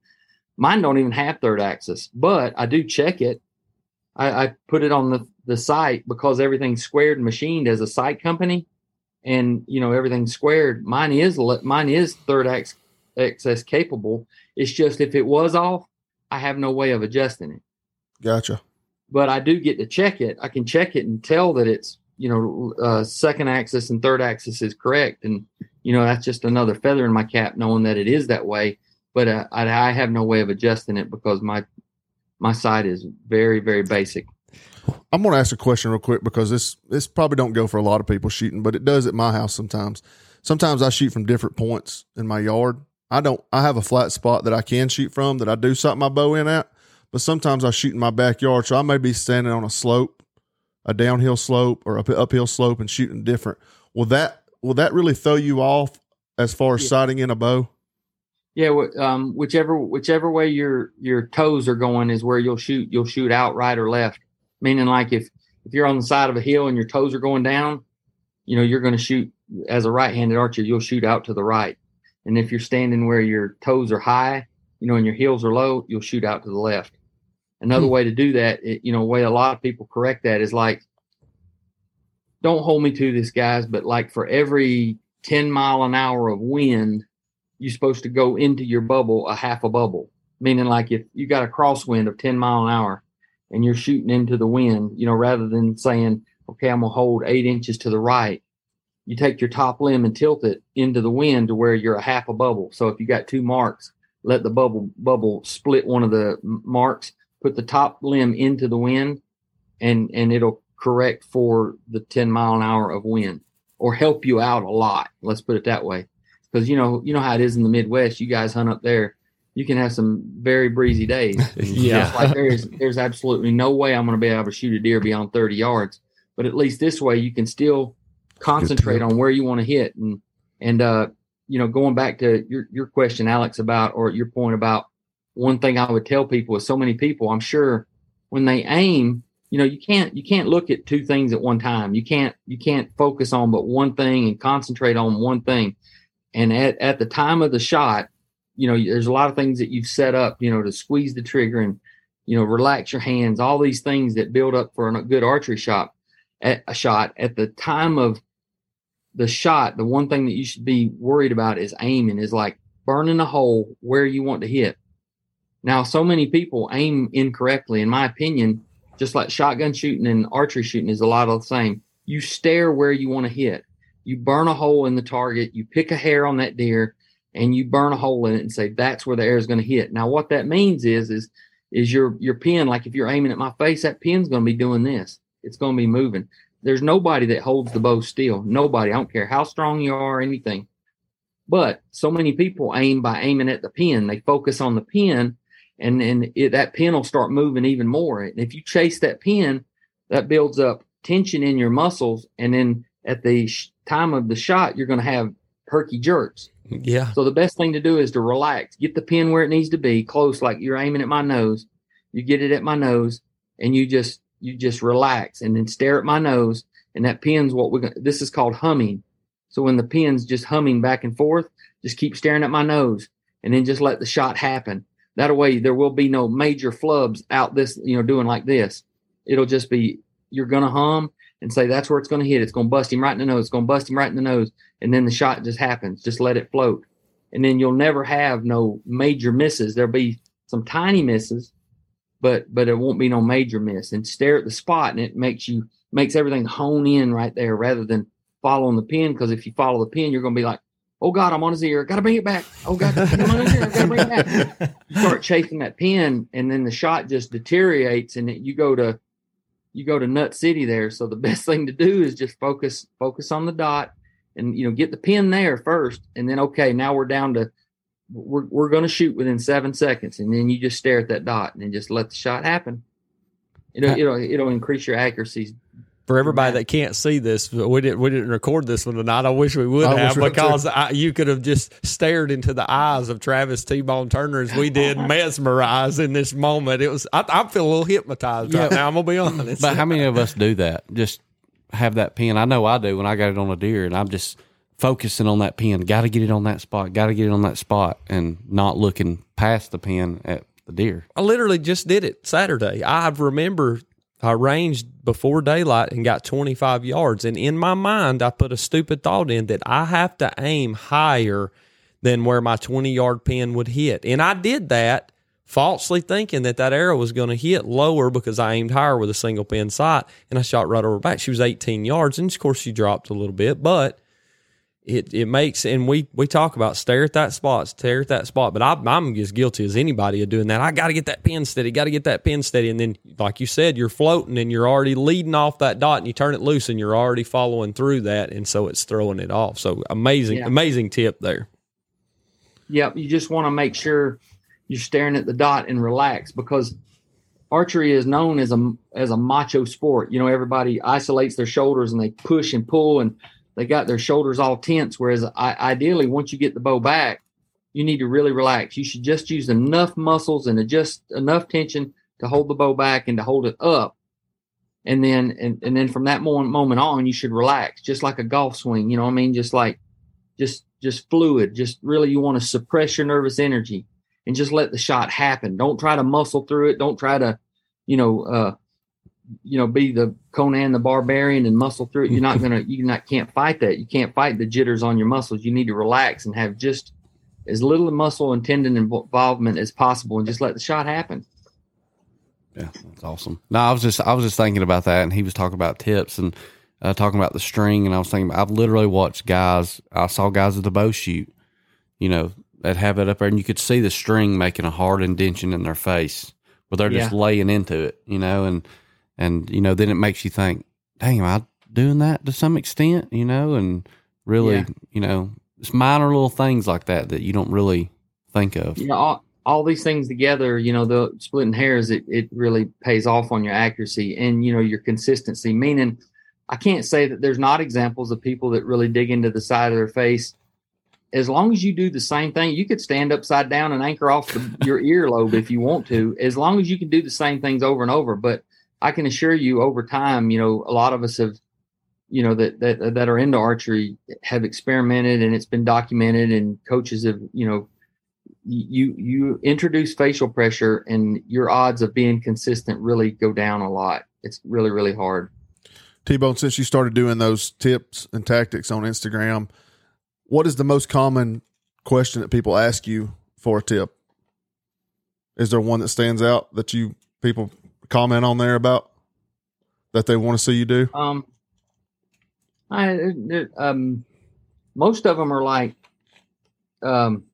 mine don't even have third axis, but I do check it. I, I put it on the, the sight because everything's squared and machined as a sight company and you know everything's squared. Mine is mine is third axis capable. It's just if it was off, I have no way of adjusting it. Gotcha. But I do get to check it. I can check it and tell that it's you know uh, second axis and third axis is correct, and you know that's just another feather in my cap knowing that it is that way. But uh, I, I have no way of adjusting it because my my sight is very very basic. I'm going to ask a question real quick because this this probably don't go for a lot of people shooting, but it does at my house sometimes. Sometimes I shoot from different points in my yard. I don't. I have a flat spot that I can shoot from that I do something my bow in at, but sometimes I shoot in my backyard, so I may be standing on a slope, a downhill slope or up uphill slope, and shooting different. Will that will that really throw you off as far as yeah. sighting in a bow? Yeah, um, whichever whichever way your your toes are going is where you'll shoot. You'll shoot out, right, or left meaning like if if you're on the side of a hill and your toes are going down, you know you're going to shoot as a right-handed archer. You'll shoot out to the right, and if you're standing where your toes are high, you know, and your heels are low, you'll shoot out to the left. Another hmm. way to do that, it, you know, way a lot of people correct that is like, don't hold me to this, guys, but like for every 10 mile an hour of wind, you're supposed to go into your bubble a half a bubble. Meaning, like if you got a crosswind of 10 mile an hour, and you're shooting into the wind, you know, rather than saying, okay, I'm going to hold eight inches to the right, you take your top limb and tilt it into the wind to where you're a half a bubble. So if you got two marks, let the bubble bubble split one of the marks, put the top limb into the wind, and and it'll correct for the 10 mile an hour of wind or help you out a lot. Let's put it that way. Because you know, you know how it is in the Midwest. You guys hunt up there you can have some very breezy days. yeah. like there's there's absolutely no way I'm going to be able to shoot a deer beyond 30 yards. But at least this way you can still concentrate on where you want to hit. And and uh, you know, going back to your your question, Alex, about or your point about one thing I would tell people is so many people, I'm sure when they aim, you know, you can't you can't look at two things at one time. You can't you can't focus on but one thing and concentrate on one thing. And at, at the time of the shot, you know, there's a lot of things that you've set up, you know, to squeeze the trigger and, you know, relax your hands, all these things that build up for a good archery shot at a shot at the time of the shot. The one thing that you should be worried about is aiming is like burning a hole where you want to hit. Now, so many people aim incorrectly. In my opinion, just like shotgun shooting and archery shooting is a lot of the same. You stare where you want to hit. You burn a hole in the target. You pick a hair on that deer and you burn a hole in it and say that's where the air is going to hit. Now, what that means is is is your your pin like if you're aiming at my face, that pin's going to be doing this. It's going to be moving. There's nobody that holds the bow still. Nobody. I don't care how strong you are or anything. But so many people aim by aiming at the pin. They focus on the pin, and and it, that pin will start moving even more. And if you chase that pin, that builds up tension in your muscles, and then at the sh- time of the shot, you're going to have herky jerks. Yeah. So the best thing to do is to relax, get the pin where it needs to be, close, like you're aiming at my nose. You get it at my nose, and you just you just relax, and then stare at my nose, and that pin's what we're. Gonna, this is called humming. So when the pin's just humming back and forth, just keep staring at my nose, and then just let the shot happen. That way, there will be no major flubs out this, you know, doing like this. It'll just be you're gonna hum, and say that's where it's to hit. It's to bust him right in the nose. It's to bust him right in the nose, and then the shot just happens. Just let it float, and then you'll never have no major misses. There'll be some tiny misses, but but it won't be no major miss. And stare at the spot, and it makes you makes everything hone in right there rather than following the pin. Because if you follow the pin, you're to be like, oh God, I'm on his ear. Got to bring it back. Oh God, I'm on his ear. Got to bring it back. You start chasing that pin, and then the shot just deteriorates, and it, you go to you go to Nut City there. So the best thing to do is just focus focus on the dot and you know get the pin there first, and then okay, now we're down to we're we're going to shoot within seven seconds, and then you just stare at that dot and then just let the shot happen. You know, it'll it'll increase your accuracy for everybody that can't see this, we didn't we didn't record this one tonight. I wish we would I have because I, you could have just stared into the eyes of Travis T Bone Turner as we did, mesmerized in this moment. It was I, I feel a little hypnotized yeah. right now. I'm gonna be honest. But how many of us do that? Just have that pin. I know I do when I got it on a deer, and I'm just focusing on that pin. Got to get it on that spot. Got to get it on that spot, and not looking past the pin at the deer. I literally just did it Saturday. I remember I ranged before daylight and got 25 yards. And in my mind, I put a stupid thought in that I have to aim higher than where my 20 yard pin would hit. And I did that falsely thinking that that arrow was going to hit lower because I aimed higher with a single pin sight. And I shot right over back. She was 18 yards. And of course, she dropped a little bit, but it it makes and we we talk about stare at that spot, stare at that spot. But I, I'm as guilty as anybody of doing that. I got to get that pin steady, got to get that pin steady, and then like you said, you're floating and you're already leading off that dot, and you turn it loose and you're already following through that, and so it's throwing it off. So amazing, Yeah. amazing tip there. Yep, you just want to make sure you're staring at the dot and relax because archery is known as a as a macho sport. You know, everybody isolates their shoulders and they push and pull and they got their shoulders all tense. Whereas I, ideally, once you get the bow back, you need to really relax. You should just use enough muscles and just enough tension to hold the bow back and to hold it up. And then and, and then from that moment moment on, you should relax, just like a golf swing. You know what I mean? Just like just just fluid. Just really you want to suppress your nervous energy and just let the shot happen. Don't try to muscle through it. Don't try to, you know, uh, you know, be the Conan the Barbarian and muscle through it. You're not gonna, you not can't fight that. You can't fight the jitters on your muscles. You need to relax and have just as little muscle and tendon involvement as possible, and just let the shot happen. Yeah, that's awesome. No, I was just I was just thinking about that, and he was talking about tips and uh, talking about the string, and I was thinking I've literally watched guys. I saw guys with the bow shoot, you know, that have it up there, and you could see the string making a hard indention in their face, where they're just Yeah. laying into it, you know, and and you know then it makes you think, dang, am I doing that to some extent, you know, and really, Yeah. you know, it's minor little things like that that you don't really think of. you know all, all these things together you know the splitting hairs it, it really pays off on your accuracy and you know your consistency meaning i can't say that there's not examples of people that really dig into the side of their face as long as you do the same thing you could stand upside down and anchor off the, your earlobe if you want to as long as you can do the same things over and over but i can assure you over time you know a lot of us have you know that that that are into archery have experimented and it's been documented and coaches have you know you you introduce facial pressure and your odds of being consistent really go down a lot it's really really hard T-Bone, since you started doing those tips and tactics on Instagram, what is the most common question that people ask you for a tip? Is there one that stands out that you people comment on there about that they want to see you do? um i um most of them are like um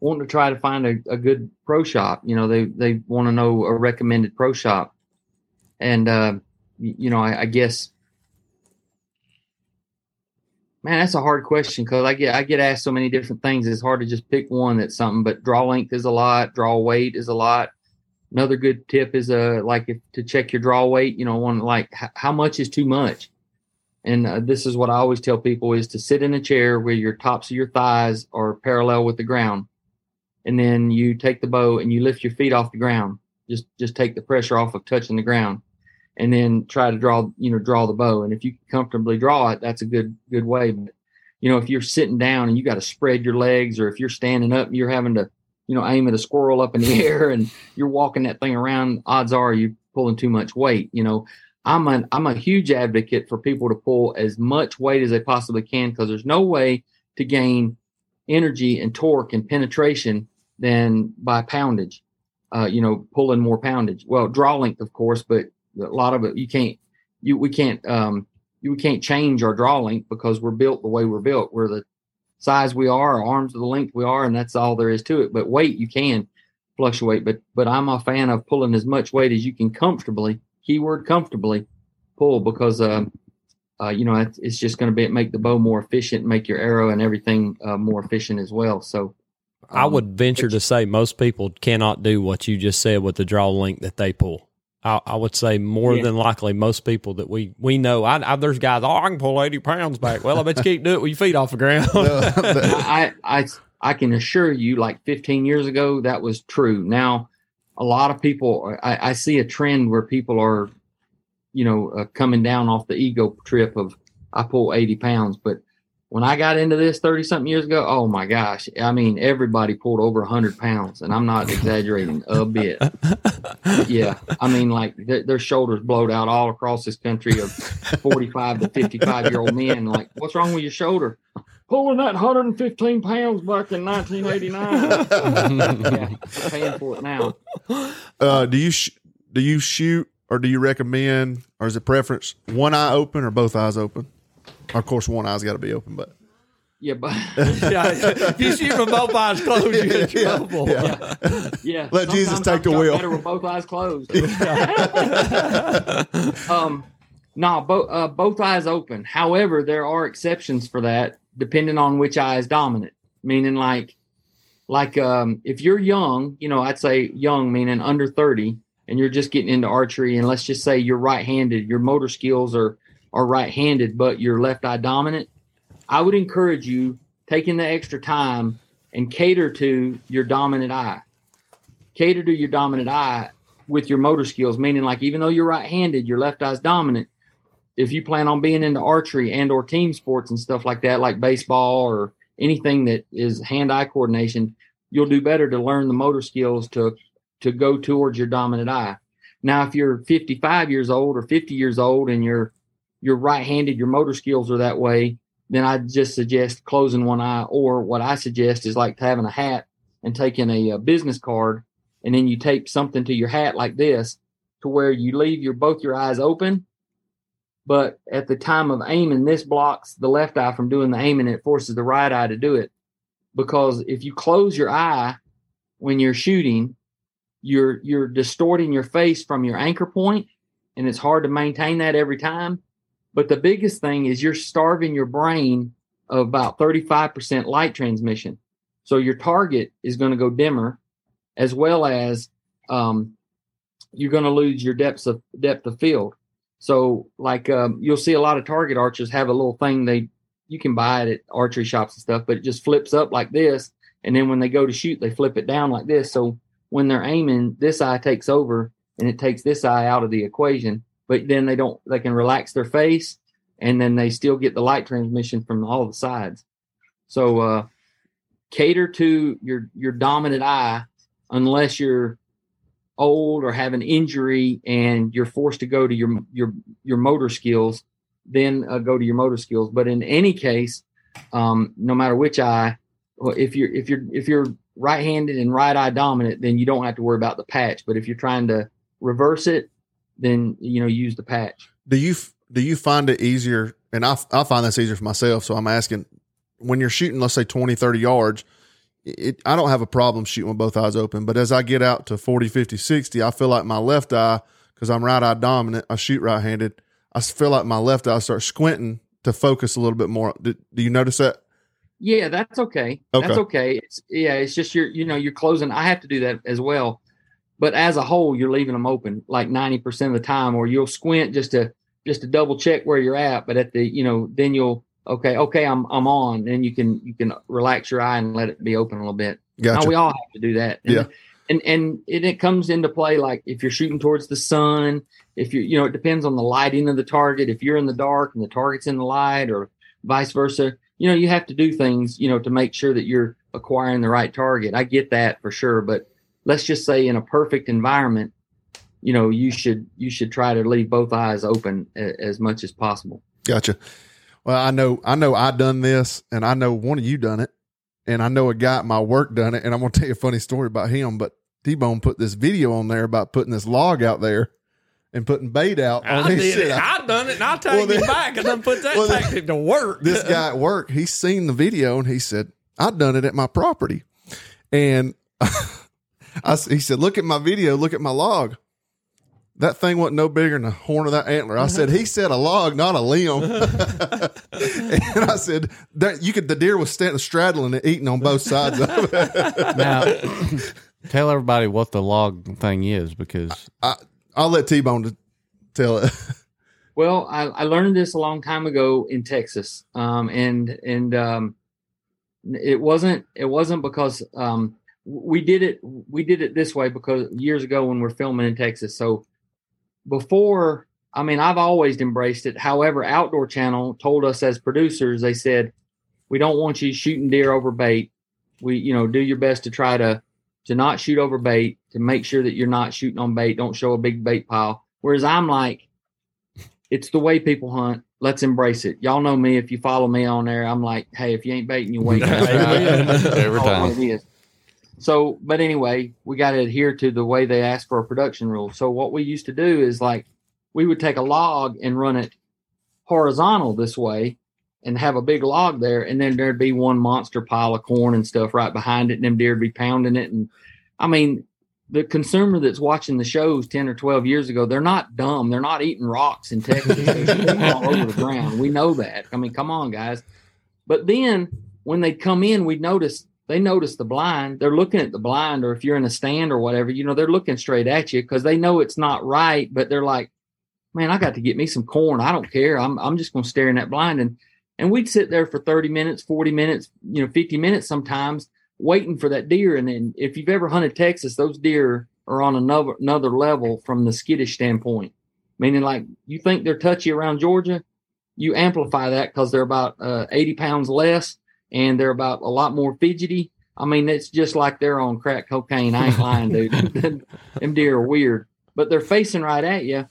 wanting to try to find a, a good pro shop you know they they want to know a recommended pro shop and uh you know i, I guess Man, that's a hard question because I get I get asked so many different things. It's hard to just pick one that's something. But draw length is a lot. Draw weight is a lot. Another good tip is uh like if to check your draw weight. You know, one like h- how much is too much. And uh, this is what I always tell people is to sit in a chair where your tops of your thighs are parallel with the ground, and then you take the bow and you lift your feet off the ground. Just just take the pressure off of touching the ground and then try to draw you know draw the bow and if you comfortably draw it that's a good good way but you know if you're sitting down and you got to spread your legs or if you're standing up and you're having to you know aim at a squirrel up in the air and you're walking that thing around odds are you're pulling too much weight you know. I'm a i'm a huge advocate for people to pull as much weight as they possibly can because there's no way to gain energy and torque and penetration than by poundage uh, you know pulling more poundage. Well draw length of course but a lot of it you can't you we can't um you we can't change our draw length because we're built the way we're built. We're the size we are arms are the length we are and that's all there is to it but weight you can fluctuate but but i'm a fan of pulling as much weight as you can comfortably keyword comfortably pull because um uh, you know it's, it's just going to be make the bow more efficient make your arrow and everything uh, more efficient as well so I um, would venture to say most people cannot do what you just said with the draw length that they pull. I, I would say more Yeah. than likely most people that we we know. I, I there's guys. Oh, I can pull eighty pounds back. Well, I bet you can't do it with your feet off the ground. I, I I can assure you, like 15 years ago, that was true. Now, a lot of people, I, I see a trend where people are you know, uh, coming down off the ego trip of I pull 80 pounds. But when I got into this 30 something years ago, oh my gosh, I mean, everybody pulled over 100 pounds, and I'm not exaggerating a bit. yeah, I mean, like th- their shoulders blowed out all across this country of 45 to 55 year old men. Like, what's wrong with your shoulder? Pulling that 115 pounds back in 1989. yeah, paying for it now. Uh, do you sh- do you shoot or do you recommend or is it preference one eye open or both eyes open? Of course, one eye's got to be open, but Yeah, but yeah, if you shoot from both eyes closed, you're in trouble. yeah. yeah. Let Jesus take the wheel. Better with both eyes closed. um, no, both uh, both eyes open. However, there are exceptions for that, depending on which eye is dominant. Meaning, like, like um, if you're young, you know, I'd say young, meaning under thirty, and you're just getting into archery, and let's just say you're right-handed, your motor skills are are right-handed, but you're left eye dominant. I would encourage you taking the extra time and cater to your dominant eye. Cater to your dominant eye with your motor skills, meaning like even though you're right-handed, your left eye's dominant. If you plan on being into archery and or team sports and stuff like that, like baseball or anything that is hand-eye coordination, you'll do better to learn the motor skills to to go towards your dominant eye. Now, if you're 55 years old or 50 years old and you're you're right-handed, your motor skills are that way, then I just suggest closing one eye. Or what I suggest is like having a hat and taking a, a business card, and then you tape something to your hat like this, to where you leave your both your eyes open. But at the time of aiming, this blocks the left eye from doing the aiming. It forces the right eye to do it. Because if you close your eye when you're shooting, you're you're distorting your face from your anchor point, and it's hard to maintain that every time. But the biggest thing is you're starving your brain of about 35% light transmission. So your target is going to go dimmer, as well as um, you're going to lose your depth of depth of field. So like um, you'll see a lot of target archers have a little thing they you can buy it at archery shops and stuff, but it just flips up like this, and then when they go to shoot, they flip it down like this. So when they're aiming, this eye takes over and it takes this eye out of the equation. But then they don't they can relax their face and then they still get the light transmission from all the sides. So uh cater to your your dominant eye unless you're old or have an injury and you're forced to go to your your your motor skills then uh, go to your motor skills but in any case um no matter which eye if you're if you're if you're right-handed and right eye dominant then you don't have to worry about the patch but if you're trying to reverse it then you know use the patch. Do you do you find it easier and I, I find this easier for myself so i'm asking when you're shooting let's say 20 30 yards it, i don't have a problem shooting with both eyes open but as i get out to 40 50 60 i feel like my left eye because i'm right eye dominant i shoot right-handed i feel like my left eye starts squinting to focus a little bit more. Do, do you notice that? Yeah that's okay. Okay. that's okay. It's yeah it's just you're you know you're closing i have to do that as well but as a whole you're leaving them open like 90% of the time or you'll squint just to just to double check where you're at but at the you know then you'll okay okay i'm i'm on then you can you can relax your eye and let it be open a little bit. Gotcha. now we all have to do that. And, Yeah. and and it, it comes into play like if you're shooting towards the sun if you you know it depends on the lighting of the target. If you're in the dark and the target's in the light or vice versa you know you have to do things you know to make sure that you're acquiring the right target. I get that for sure but let's just say in a perfect environment you know you should you should try to leave both eyes open a, as much as possible Gotcha. Well, I know, I know, I done this, and I know one of you done it, and I know a guy at my work done it, and I'm gonna tell you a funny story about him. But T Bone put this video on there about putting this log out there and putting bait out. on I his did shit. it. I done it, and I take Well, then- it back and then put that well, then- tactic to work. this guy at work, he's seen the video, and he said, "I done it at my property," and I, s- he said, "Look at my video. Look at my log." That thing wasn't no bigger than the horn of that antler. I said, he said a log, not a limb. and I said, that you could, the deer was standing straddling it, eating on both sides of it. Now, tell everybody what the log thing is because I'll let T Bone tell it. Well, I, I learned this a long time ago in Texas, um, and and um, it wasn't it wasn't because um, we did it we did it this way because years ago when we're filming in Texas. So before I mean, I've always embraced it. However, Outdoor Channel told us as producers, they said, we don't want you shooting deer over bait. We, you know, do your best to try to to not shoot over bait, to make sure that you're not shooting on bait. Don't show a big bait pile. Whereas I'm like, it's the way people hunt. Let's embrace it. Y'all know me. If you follow me on there, I'm like, hey, if you ain't baiting, you wait. Every time. It is. So, but anyway, we got to adhere to the way they ask for a production rule. So, what we used to do is like we would take a log and run it horizontal this way and have a big log there, and then there'd be one monster pile of corn and stuff right behind it, and them deer would be pounding it. And I mean, the consumer that's watching the shows 10 or 12 years ago, they're not dumb. They're not eating rocks in Texas. All over the ground. We know that. I mean, come on, guys. But then when they'd come in, we'd notice they notice the blind. They're looking at the blind, or if you're in a stand or whatever, you know, they're looking straight at you because they know it's not right, but they're like, man, I got to get me some corn. I don't care. I'm, I'm just going to stare in that blind. And, and we'd sit there for 30 minutes, 40 minutes, you know, 50 minutes sometimes waiting for that deer. And then if you've ever hunted Texas, those deer are on another, another level from the skittish standpoint, meaning like you think they're touchy around Georgia, you amplify that because they're about uh, 80 pounds less and they're about a lot more fidgety. I mean, it's just like they're on crack cocaine. I ain't lying, dude. Them deer are weird, but they're facing right at you.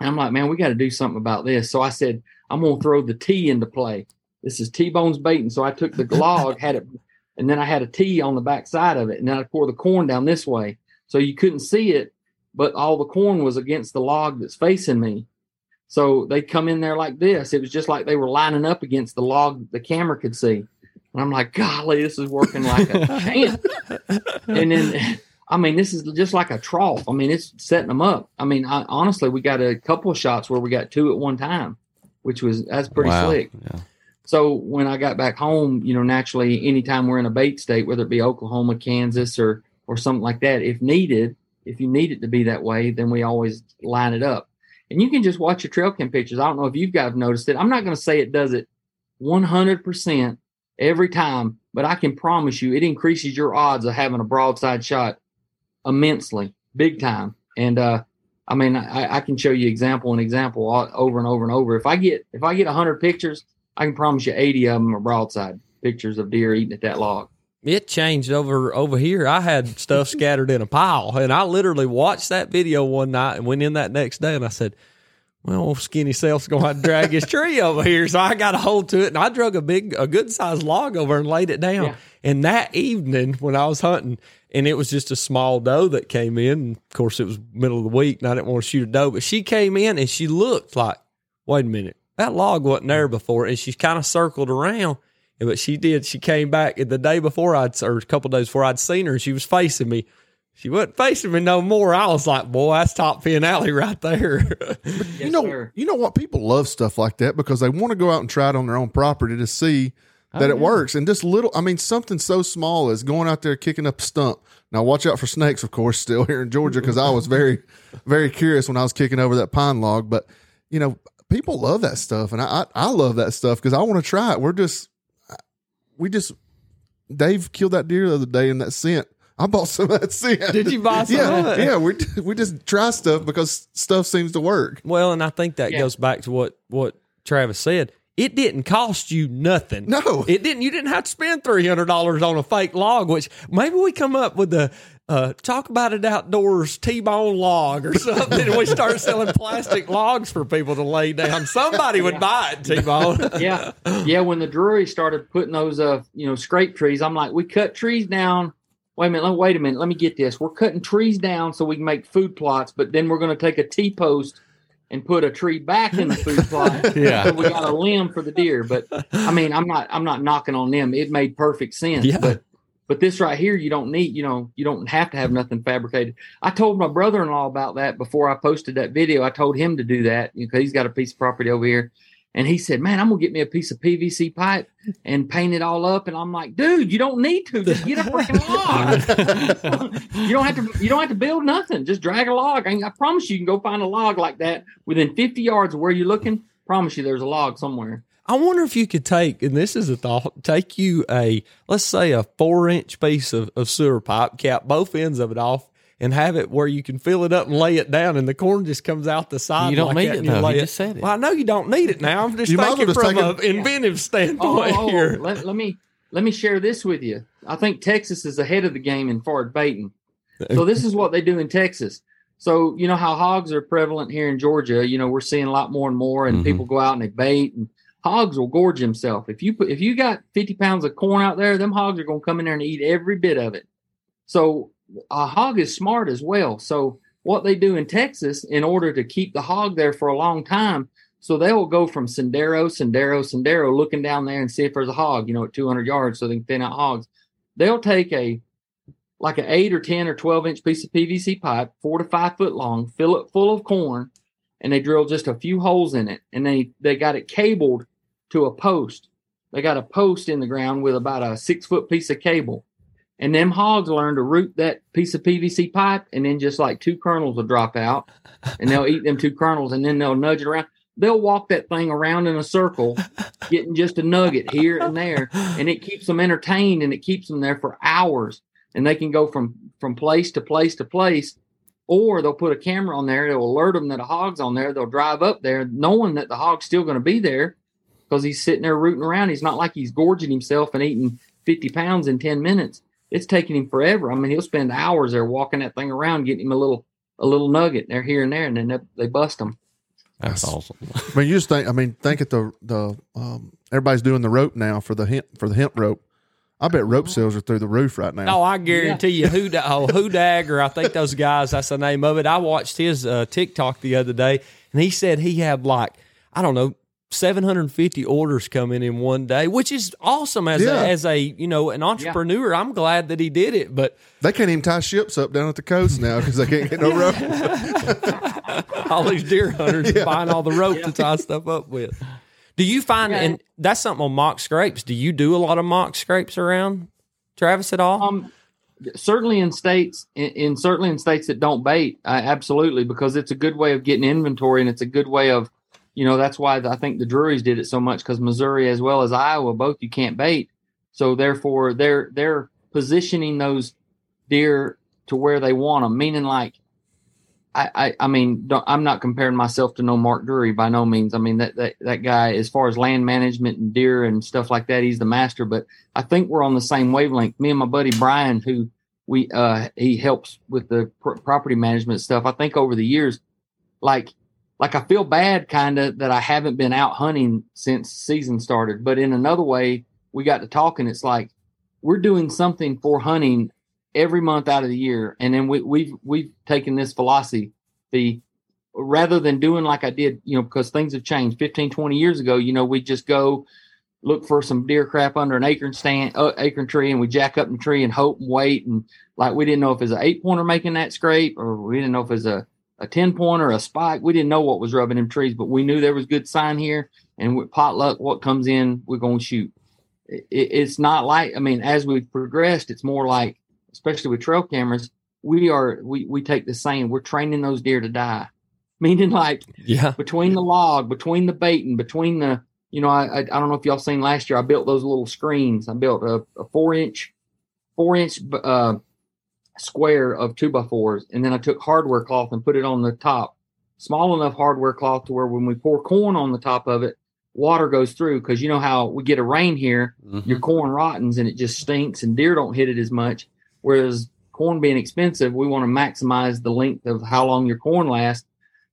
I'm like, man, we got to do something about this. So I said, I'm going to throw the T into play. This is T Bone's baiting. So I took the log, had it, and then I had a T on the back side of it. And then I pour the corn down this way. So you couldn't see it, but all the corn was against the log that's facing me. So they come in there like this. It was just like they were lining up against the log the camera could see. And I'm like, golly, this is working like a champ. and then, I mean, this is just like a trough. I mean, it's setting them up. I mean, I, honestly, we got a couple of shots where we got two at one time, which was that's pretty Wow. slick. Yeah. So when I got back home, you know, naturally, anytime we're in a bait state, whether it be Oklahoma, Kansas, or or something like that, if needed, if you need it to be that way, then we always line it up. And you can just watch your trail cam pictures. I don't know if you've guys noticed it. I'm not going to say it does it 100% every time, but I can promise you it increases your odds of having a broadside shot immensely, big time. And uh, I mean, I, I can show you example and example all, over and over and over. If I get if I get 100 pictures, I can promise you 80 of them are broadside pictures of deer eating at that log. It changed over over here. I had stuff scattered in a pile, and I literally watched that video one night and went in that next day, and I said, "Well, skinny self's going to drag his tree over here." So I got a hold to it, and I drug a big, a good sized log over and laid it down. Yeah. And that evening, when I was hunting, and it was just a small doe that came in. And of course, it was middle of the week, and I didn't want to shoot a doe, but she came in and she looked like, "Wait a minute, that log wasn't there before," and she kind of circled around. But she did. She came back the day before I'd, or a couple days before I'd seen her, and she was facing me. She wasn't facing me no more. I was like, boy, that's top pin alley right there. Yes, you know, sir. you know what? People love stuff like that because they want to go out and try it on their own property to see oh, that it works. And just little, I mean, something so small as going out there kicking up a stump. Now, watch out for snakes, of course, still here in Georgia because I was very, very curious when I was kicking over that pine log. But you know, people love that stuff, and I, I, I love that stuff because I want to try it. We're just, we just, Dave killed that deer the other day in that scent. I bought some of that scent. Did you buy some Yeah, of it? yeah. We we just try stuff because stuff seems to work. well, and I think that Yeah. goes back to what what Travis said. It didn't cost you nothing. No. it didn't. You didn't have to spend three hundred dollars on a fake log. Which maybe we come up with the uh, talk about it outdoors T-bone log or something. and we start selling plastic logs for people to lay down. Somebody would buy it. T-bone. yeah, yeah. When the Drury started putting those, uh, you know, scrape trees, I'm like, we cut trees down. Wait a minute. Let, wait a minute. Let me get this. We're cutting trees down so we can make food plots, but then we're going to take a T post and put a tree back in the food plot. Yeah. so we got a limb for the deer. But I mean, I'm not, I'm not knocking on them. It made perfect sense. Yeah. But but this right here, you don't need, you know, you don't have to have nothing fabricated. I told my brother-in-law about that before I posted that video. I told him to do that because he's got a piece of property over here. And he said, "Man, I'm gonna get me a piece of PVC pipe and paint it all up." And I'm like, "Dude, you don't need to. Just get a freaking log. you don't have to. You don't have to build nothing. Just drag a log. I, I promise you, you can go find a log like that within 50 yards of where you're looking. Promise you, there's a log somewhere. I wonder if you could take, and this is a thought, take you a, let's say a four inch piece of, of sewer pipe, cap both ends of it off, and have it where you can fill it up and lay it down, and the corn just comes out the side. You don't like need that, it, and you though. just said it. Well, I know you don't need it now. I'm just You might as well thinking just from an inventive Oh, standpoint oh, here. let, let me let me share this with you. I think Texas is ahead of the game in forward baiting. So this is what they do in Texas. So you know how hogs are prevalent here in Georgia. You know we're seeing a lot more and more, and Mhm. people go out and they bait, and hogs will gorge themselves. If you put if you got fifty pounds of corn out there, them hogs are to come in there and eat every bit of it. So a hog is smart as well. So what they do in Texas in order to keep the hog there for a long time, so they will go from Sendero, Sendero, Sendero, looking down there and see if there's a hog, you know, at 200 yards, so they can thin out hogs. They'll take a like an eight or 10 or 12 inch piece of PVC pipe, four to five foot long, fill it full of corn, and they drill just a few holes in it, and they they got it cabled to a post. They got a post in the ground with about a six foot piece of cable. And them hogs learn to root that piece of PVC pipe, and then just like two kernels will drop out, and they'll eat them two kernels, and then they'll nudge it around. They'll walk that thing around in a circle, getting just a nugget here and there, and it keeps them entertained, and it keeps them there for hours. And they can go from from place to place to place, or they'll put a camera on there. They'll alert them that a hog's on there. They'll drive up there, knowing that the hog's still going to be there, because he's sitting there rooting around. He's not like he's gorging himself and eating 50 pounds in 10 minutes. It's taking him forever. I mean, he'll spend hours there walking that thing around, getting him a little a little nugget there here and there, and then they, they bust him. That's awesome. I mean, you just think. I mean, think at the the um, everybody's doing the rope now for the hemp for the hemp rope. I bet rope sales are through the roof right now. Oh, I guarantee you, who oh, who dagger. I think those guys. That's the name of it. I watched his uh, TikTok the other day, and he said he had like I don't know. 750 orders come in in one day, which is awesome as Yeah. a, as a you know an entrepreneur. I'm glad that he did it, but They can't even tie ships up down at the coast now because they can't get no rope. all these deer hunters buying all the rope to tie stuff up with. Do you find, Yeah. and that's something on mock scrapes. Do you do a lot of mock scrapes around Travis at all? Um, certainly in states, in, in certainly in states that don't bait, uh, absolutely, because it's a good way of getting inventory, and it's a good way of, you know, that's why I think the Drurys did it so much because Missouri as well as Iowa, both you can't bait, so therefore they're they're positioning those deer to where they want them, meaning like. I, I, I mean, I'm not comparing myself to no Mark Drury by no means. I mean, that, that, that guy, as far as land management and deer and stuff like that, he's the master. But I think we're on the same wavelength. Me and my buddy Brian, who we uh he helps with the pr- property management stuff. I think over the years, like like I feel bad kind of that I haven't been out hunting since season started. But in another way, we got to talking. It's like we're doing something for hunting every month out of the year, and then we, we've we've taken this philosophy the rather than doing like I did, you know, because things have changed 15, 20 years ago, you know, we just go look for some deer crap under an acorn stand, uh, acorn tree, and we jack up the tree and hope and wait. And like, we didn't know if it was an eight pointer making that scrape, or we didn't know if it was a, a 10 pointer, a spike. We didn't know what was rubbing them trees, but we knew there was good sign here. And with potluck, what comes in, we're going to shoot. It, it's not like, I mean, as we've progressed, it's more like, especially with trail cameras, we are, we, we take the same, we're training those deer to die. Meaning like, yeah. between the log, between the baiting, between the, you know, I, I, don't know if y'all seen last year, I built those little screens. I built a, a four inch, four inch uh, square of two by fours. And then I took hardware cloth and put it on the top, small enough hardware cloth to where when we pour corn on the top of it, water goes through. Cause you know how we get a rain here, Mhm. your corn rottens and it just stinks and deer don't hit it as much. Whereas corn being expensive, we want to maximize the length of how long your corn lasts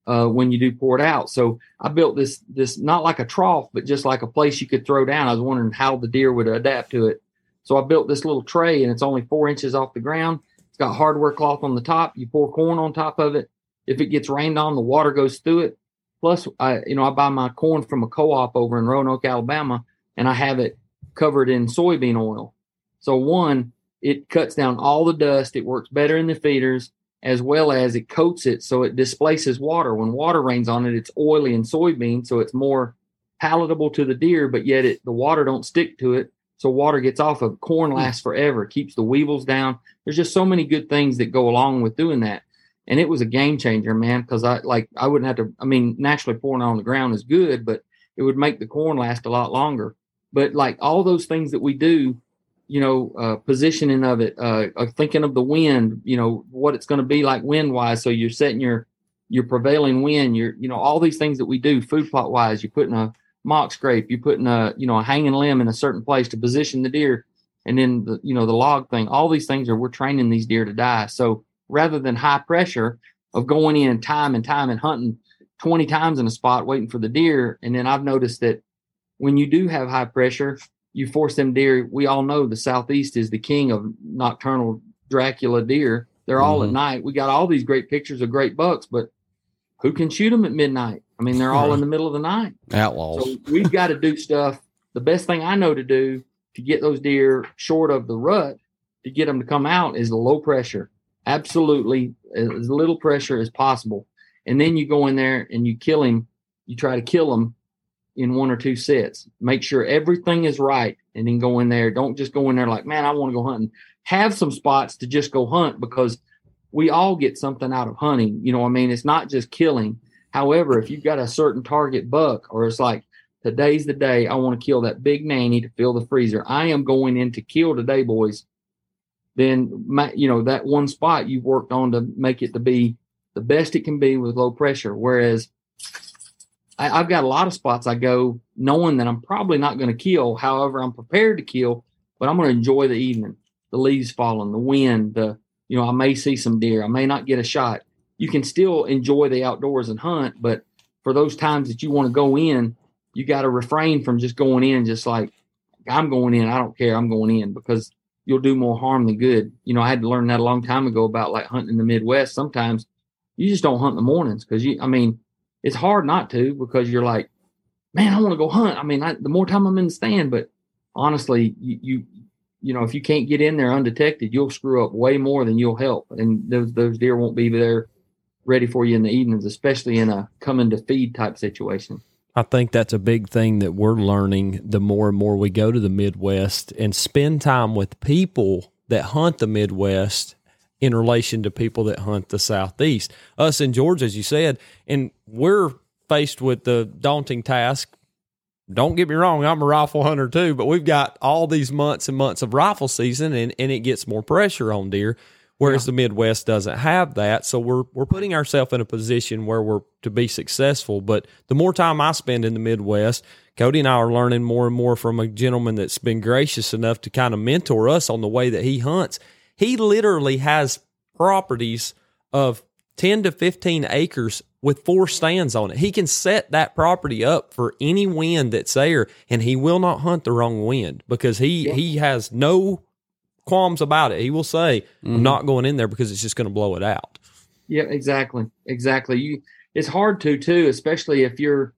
uh, when you do pour it out. So I built this this not like a trough, but just like a place you could throw down. I was wondering how the deer would adapt to it. So I built this little tray, and it's only four inches off the ground. It's got hardware cloth on the top. You pour corn on top of it. If it gets rained on, the water goes through it. Plus, I you know I buy my corn from a co-op over in Roanoke, Alabama, and I have it covered in soybean oil. So one, it cuts down all the dust. It works better in the feeders as well as it coats it so it displaces water. When water rains on it, it's oily and soybean, so it's more palatable to the deer, but yet it the water don't stick to it. So water gets off of corn lasts forever, keeps the weevils down. There's just so many good things that go along with doing that. And it was a game changer, man, because I like I wouldn't have to I mean, naturally pouring on the ground is good, but it would make the corn last a lot longer. But like all those things that we do you know, uh, positioning of it, uh, uh, thinking of the wind, you know, what it's going to be like wind wise. So you're setting your your prevailing wind, you're, you know, all these things that we do food plot wise. You're putting a mock scrape, you're putting a, you know, a hanging limb in a certain place to position the deer, and then the, you know, the log thing. All these things are we're training these deer to die. So rather than high pressure of going in time and time and hunting 20 times in a spot waiting for the deer, and then I've noticed that when you do have high pressure, you force them deer. We all know the southeast is the king of nocturnal Dracula deer. They're all Mhm. at night. We got all these great pictures of great bucks, but who can shoot them at midnight? I mean, they're all in the middle of the night. Outlaws. So we've got to do stuff. The best thing I know to do to get those deer short of the rut, to get them to come out, is the low pressure. Absolutely, as little pressure as possible. And then you go in there and you kill him. You try to kill him in one or two sets. Make sure everything is right, and then go in there. Don't just go in there like, man, I want to go hunting. Have some spots to just go hunt because we all get something out of hunting. You know, what I mean, it's not just killing. However, if you've got a certain target buck, or it's like today's the day I want to kill that big nanny to fill the freezer. I am going in to kill today, boys. Then my, you know that one spot you've worked on to make it to be the best it can be with low pressure. Whereas I, I've got a lot of spots I go knowing that I'm probably not going to kill. However, I'm prepared to kill, but I'm going to enjoy the evening. The leaves falling, the wind, the you know I may see some deer, I may not get a shot. You can still enjoy the outdoors and hunt, but for those times that you want to go in, you got to refrain from just going in just like I'm going in. I don't care. I'm going in because you'll do more harm than good. You know, I had to learn that a long time ago about like hunting in the Midwest. Sometimes you just don't hunt in the mornings because you, I mean, it's hard not to because you're like, man, I want to go hunt. I mean, I, the more time I'm in the stand, but honestly, you, you, you know, if you can't get in there undetected, you'll screw up way more than you'll help. And those, those deer won't be there ready for you in the evenings, especially in a coming to feed type situation. I think that's a big thing that we're learning the more and more we go to the Midwest and spend time with people that hunt the Midwest in relation to people that hunt the Southeast. Us in Georgia, as you said, and we're faced with the daunting task. Don't get me wrong, I'm a rifle hunter too, but we've got all these months and months of rifle season and, and it gets more pressure on deer whereas the Midwest doesn't have that. So we're we're putting ourselves in a position where we're to be successful. But the more time I spend in the Midwest, Cody and I are learning more and more from a gentleman that's been gracious enough to kind of mentor us on the way that he hunts. He literally has properties of 10 to 15 acres with four stands on it. He can set that property up for any wind that's there and he will not hunt the wrong wind because he he has no qualms about it. He will say, "I'm not going in there because it's just going to blow it out." Yeah, exactly. Exactly. You it's hard to too, especially if you're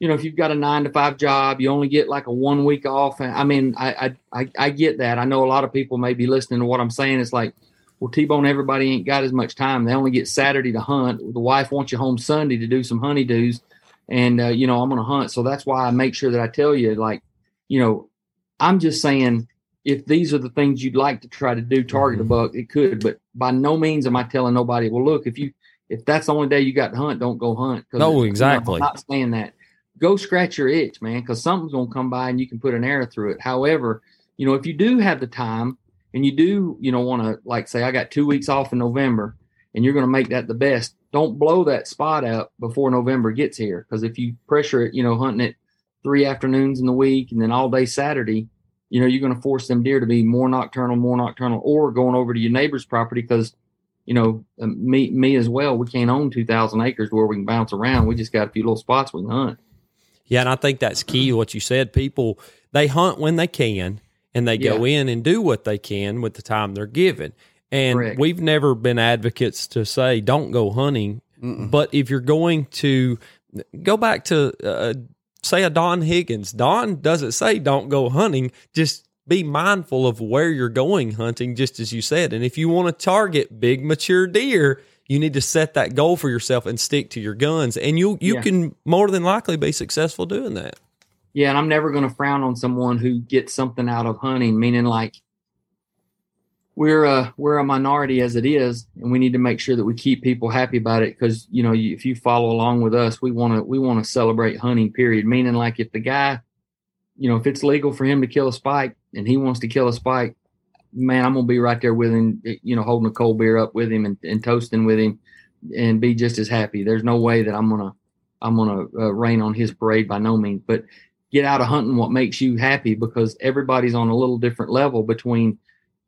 you know, if you've got a nine to five job, you only get like a one week off. And I mean, I I I, I get that. I know a lot of people may be listening to what I'm saying. It's like, well, T Bone, everybody ain't got as much time. They only get Saturday to hunt. The wife wants you home Sunday to do some honeydews. And uh, you know, I'm gonna hunt. So that's why I make sure that I tell you, like, you know, I'm just saying if these are the things you'd like to try to do, target a mm-hmm. buck, it could. But by no means am I telling nobody, well, look, if you if that's the only day you got to hunt, don't go hunt. No, you know, exactly. I'm not saying that. Go scratch your itch, man, because something's gonna come by and you can put an arrow through it. However, you know, if you do have the time and you do, you know, want to like say I got two weeks off in November and you're gonna make that the best, don't blow that spot out before November gets here. Because if you pressure it, you know, hunting it three afternoons in the week and then all day Saturday, you know, you're going to force them deer to be more nocturnal, more nocturnal, or going over to your neighbor's property because, you know, um, me me as well. We can't own two thousand acres where we can bounce around. We just got a few little spots we can hunt. Yeah, and I think that's key. What you said, people they hunt when they can, and they go in and do what they can with the time they're given. And Correct. we've never been advocates to say don't go hunting, but if you're going to go back to uh, say a Don Higgins, Don doesn't say don't go hunting. Just be mindful of where you're going hunting, just as you said. And if you want to target big mature deer, you need to set that goal for yourself and stick to your guns, and you you Yeah. can more than likely be successful doing that. Yeah, and I'm never going to frown on someone who gets something out of hunting. Meaning, like we're a we're a minority as it is, and we need to make sure that we keep people happy about it. Because you know, you, if you follow along with us, we want to we want to celebrate hunting. Period. Meaning, like if the guy, you know, if it's legal for him to kill a spike, and he wants to kill a spike, man, I'm gonna be right there with him, you know, holding a cold beer up with him and, and toasting with him, and be just as happy. There's no way that I'm gonna I'm gonna uh, rain on his parade by no means, but get out of hunting what makes you happy because everybody's on a little different level between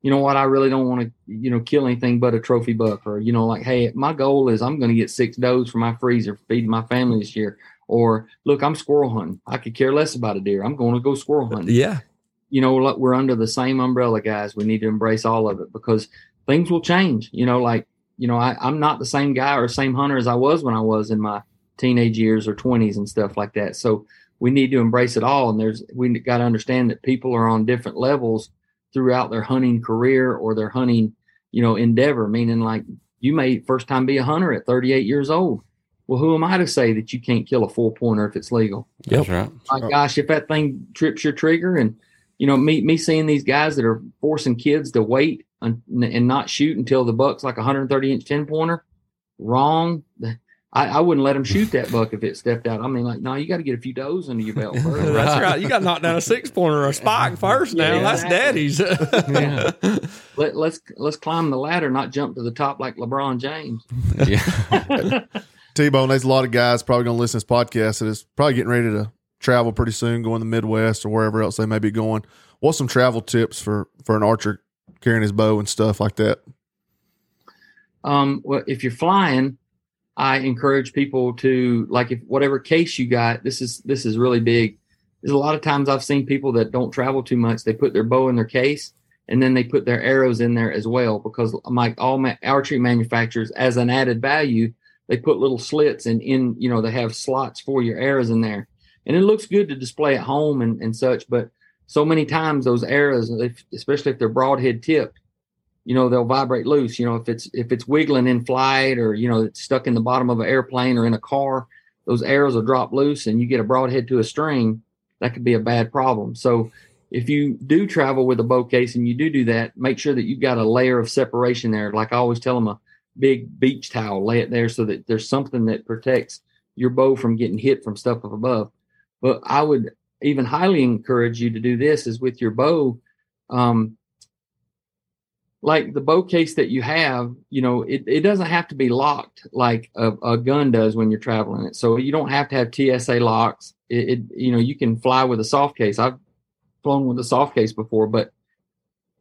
you know what, I really don't want to, you know, kill anything but a trophy buck, or you know, like, hey, my goal is I'm going to get six does for my freezer, feeding my family this year. Or look, I'm squirrel hunting. I could care less about a deer. I'm going to go squirrel uh, hunting. Yeah. You know, look, we're under the same umbrella, guys. We need to embrace all of it because things will change. You know, like, you know, I, I'm not the same guy or same hunter as I was when I was in my teenage years or 20s and stuff like that. So we need to embrace it all. And there's, we got to understand that people are on different levels throughout their hunting career or their hunting, you know, endeavor, meaning like you may first time be a hunter at 38 years old. Well, who am I to say that you can't kill a four pointer if it's legal? That's right. My gosh, if that thing trips your trigger and you know, me me seeing these guys that are forcing kids to wait and, and not shoot until the buck's like a 130 inch 10 pointer, wrong. I, I wouldn't let him shoot that buck if it stepped out. I mean, like, no, you got to get a few does under your belt first. That's right. You got to knock down a six pointer or a spike first. Now Yeah, that's daddy's. Yeah. Let, let's let's climb the ladder, not jump to the top like LeBron James. Yeah. T Bone, there's a lot of guys probably going to listen to this podcast that is probably getting ready to travel pretty soon, going to the Midwest or wherever else they may be going. What's some travel tips for for an archer carrying his bow and stuff like that? Um, well, if you're flying, I encourage people to like if whatever case you got. This is this is really big. There's a lot of times I've seen people that don't travel too much. They put their bow in their case and then they put their arrows in there as well because like all ma- archery manufacturers, as an added value, they put little slits and in you know they have slots for your arrows in there, and it looks good to display at home and, and such. But so many times those arrows, especially if they're broadhead tipped, you know they'll vibrate loose. You know if it's if it's wiggling in flight or you know it's stuck in the bottom of an airplane or in a car, those arrows will drop loose and you get a broadhead to a string. That could be a bad problem. So if you do travel with a bow case and you do do that, make sure that you've got a layer of separation there. Like I always tell them, a big beach towel, lay it there so that there's something that protects your bow from getting hit from stuff up above. But I would even highly encourage you to do this is with your bow. Um, like the bow case that you have, you know, it, it doesn't have to be locked like a, a gun does when you're traveling it. So you don't have to have TSA locks. It, it, you know, you can fly with a soft case. I've flown with a soft case before, but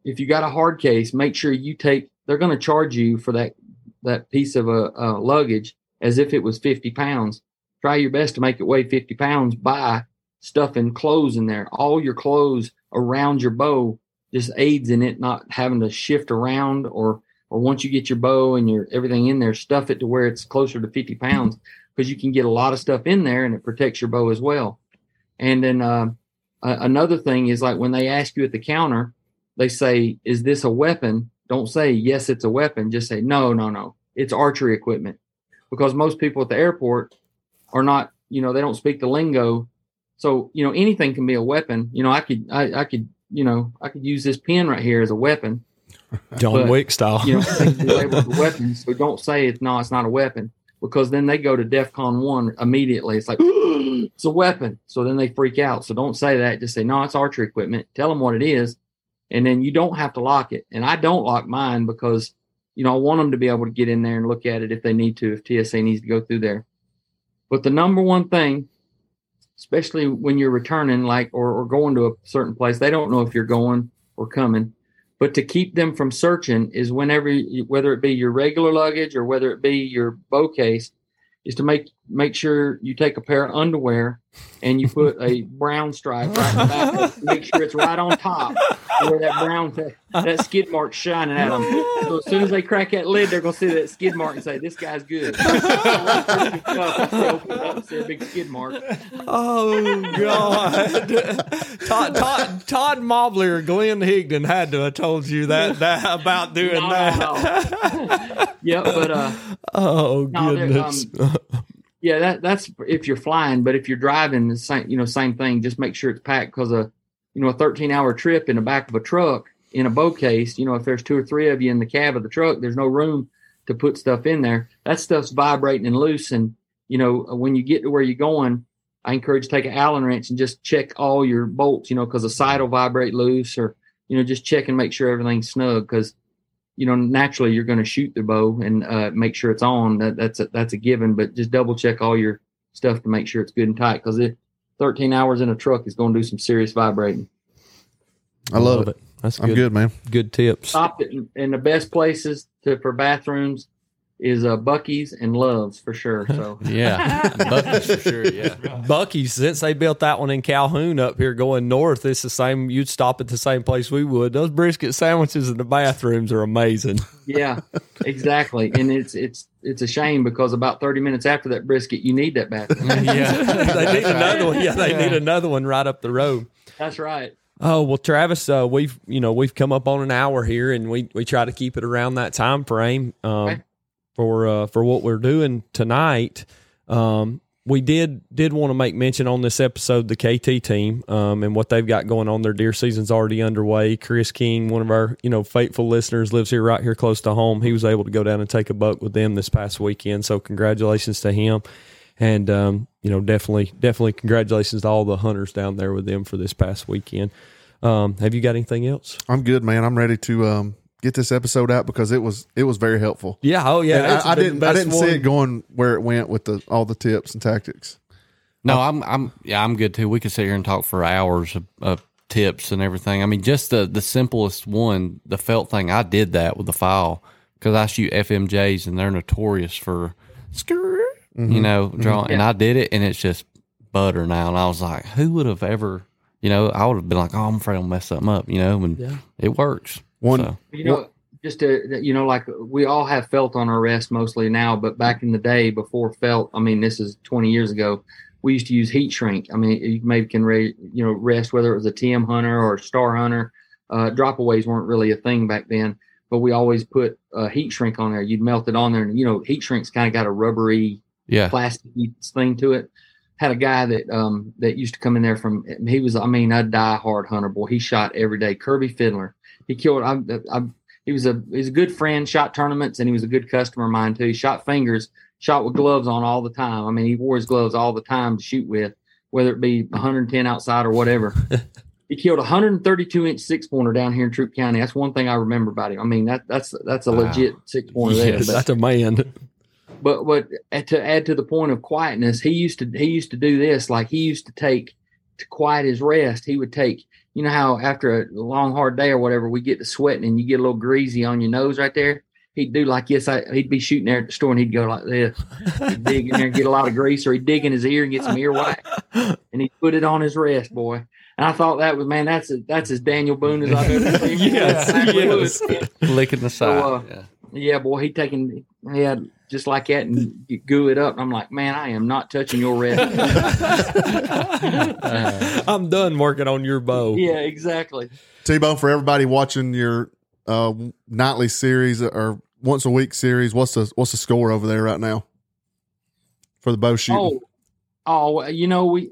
if you got a hard case, make sure you take, they're going to charge you for that, that piece of a, a luggage as if it was 50 pounds. Try your best to make it weigh 50 pounds by stuffing clothes in there. All your clothes around your bow just aids in it not having to shift around or or once you get your bow and your everything in there, stuff it to where it's closer to 50 pounds because you can get a lot of stuff in there and it protects your bow as well. And then uh, uh, another thing is like when they ask you at the counter, they say, "Is this a weapon?" Don't say yes, it's a weapon. Just say no, no, no. It's archery equipment because most people at the airport are not, you know, they don't speak the lingo. So you know anything can be a weapon. You know, I could, I, I could, you know, I could use this pen right here as a weapon John But, Wick style. you know, labeled weapons. So don't say it's no, it's not a weapon because then they go to DEFCON one immediately. It's like it's a weapon. So then they freak out. So don't say that. Just say no, it's archery equipment. Tell them what it is, and then you don't have to lock it. And I don't lock mine because you know I want them to be able to get in there and look at it if they need to, if TSA needs to go through there. But the number one thing, especially when you're returning, like or, or going to a certain place, they don't know if you're going or coming. But to keep them from searching is whenever you- whether it be your regular luggage or whether it be your bow case is to make make sure you take a pair of underwear and you put a brown stripe right in the back make sure it's right on top where that brown that skid mark shining at them so as soon as they crack that lid they're going to see that skid mark and say this guy's good They open it up, see a big skid mark Oh God! Todd, Todd, Todd Mobley or Glenn Higdon had to have told you that, that about doing No, that. no. yeah but uh Oh No, goodness! Yeah, that that's if you're flying, but if you're driving, the same you know same thing. Just make sure it's packed because a you know a 13 hour trip in the back of a truck in a bow case. You know if there's two or three of you in the cab of the truck, there's no room to put stuff in there. That stuff's vibrating and loose, and you know when you get to where you're going, I encourage you to take an Allen wrench and just check all your bolts, you know, because the side will vibrate loose or, you know, just check and make sure everything's snug because, you know, naturally you're going to shoot the bow and uh, make sure it's on. That, that's a, that's a given, but just double check all your stuff to make sure it's good and tight because it 13 hours in a truck is going to do some serious vibrating. I love, it. That's I'm good. good, man. Good tips. Stopped it in, in the best places to for bathrooms is uh, Buc-ee's and Loves for sure. So Yeah, Buc-ee's for sure. Yeah, Buc-ee's, since they built that one in Calhoun up here going north, it's the same. You'd stop at the same place we would. Those brisket sandwiches in the bathrooms are amazing. yeah, exactly. And it's it's it's a shame because about 30 minutes after that brisket, you need that bathroom. Yeah, they need another one. Yeah, they need another one right up the road. That's right. Oh well, Travis, uh, we've you know we've come up on an hour here, and we we try to keep it around that time frame um, Okay. For uh, for what we're doing tonight. Um, we did did want to make mention on this episode the KT team um, and what they've got going on. Their deer season's already underway. Chris King, one of our you know faithful listeners, lives here right here close to home. He was able to go down and take a buck with them this past weekend. So congratulations to him, and um, you know definitely definitely congratulations to all the hunters down there with them for this past weekend. Um, have you got anything else? I'm good, man. I'm ready to um, get this episode out because it was it was very helpful. Yeah. Oh, yeah. I, I didn't I didn't one. see it going where it went with the all the tips and tactics. No, I'm I'm yeah, I'm good too. We could sit here and talk for hours of, of tips and everything. I mean, just the the simplest one, the felt thing. I did that with the file because I shoot FMJs and they're notorious for skirt, you mm-hmm. know, mm-hmm. drawing. And I did it, and it's just butter now. And I was like, who would have ever, you know, I would have been like, oh, I'm afraid I'll mess something up, you know, and Yeah. it works. One So, You know, just to you know, like we all have felt on our rest mostly now, but back in the day before felt, I mean, this is 20 years ago. We used to use heat shrink. I mean, you maybe can re, you know rest whether it was a TM hunter or a star hunter. Uh, dropaways weren't really a thing back then, but we always put uh, heat shrink on there. You'd melt it on there, and you know, heat shrink's kind of got a rubbery yeah, plastic thing to it. Had a guy that um that used to come in there from he was I mean a die hard hunter boy. He shot every day. Kirby Fiddler. He killed. I, I he was a he's a good friend. Shot tournaments and he was a good customer of mine too. He shot fingers. Shot with gloves on all the time. I mean he wore his gloves all the time to shoot with, whether it be 110 outside or whatever. he killed 132 inch six pointer down here in Troup County. That's one thing I remember about him. I mean that that's that's a Wow. legit six pointer there. Yes, But- that's a man. but but to add to the point of quietness, he used to he used to do this. Like he used to take to quiet his rest. He would take you know how after a long hard day or whatever, we get to sweating and you get a little greasy on your nose right there. He'd do like yes, I, he'd be shooting there at the store and he'd go like this. He'd dig in there and get a lot of grease, or he'd dig in his ear and get some ear wax, and he'd put it on his rest, boy. And I thought that was man, that's a, that's as Daniel Boone as I've ever seen. Yes, yes. licking the side. uh, yeah. Yeah, boy, he taking he had just like that and you goo it up. And I'm like, man, I am not touching your rest. I'm done working on your bow. yeah, exactly. T Bone for everybody watching your uh, nightly series or once a week series. What's the what's the score over there right now for the bow shooting? Oh, oh, you know we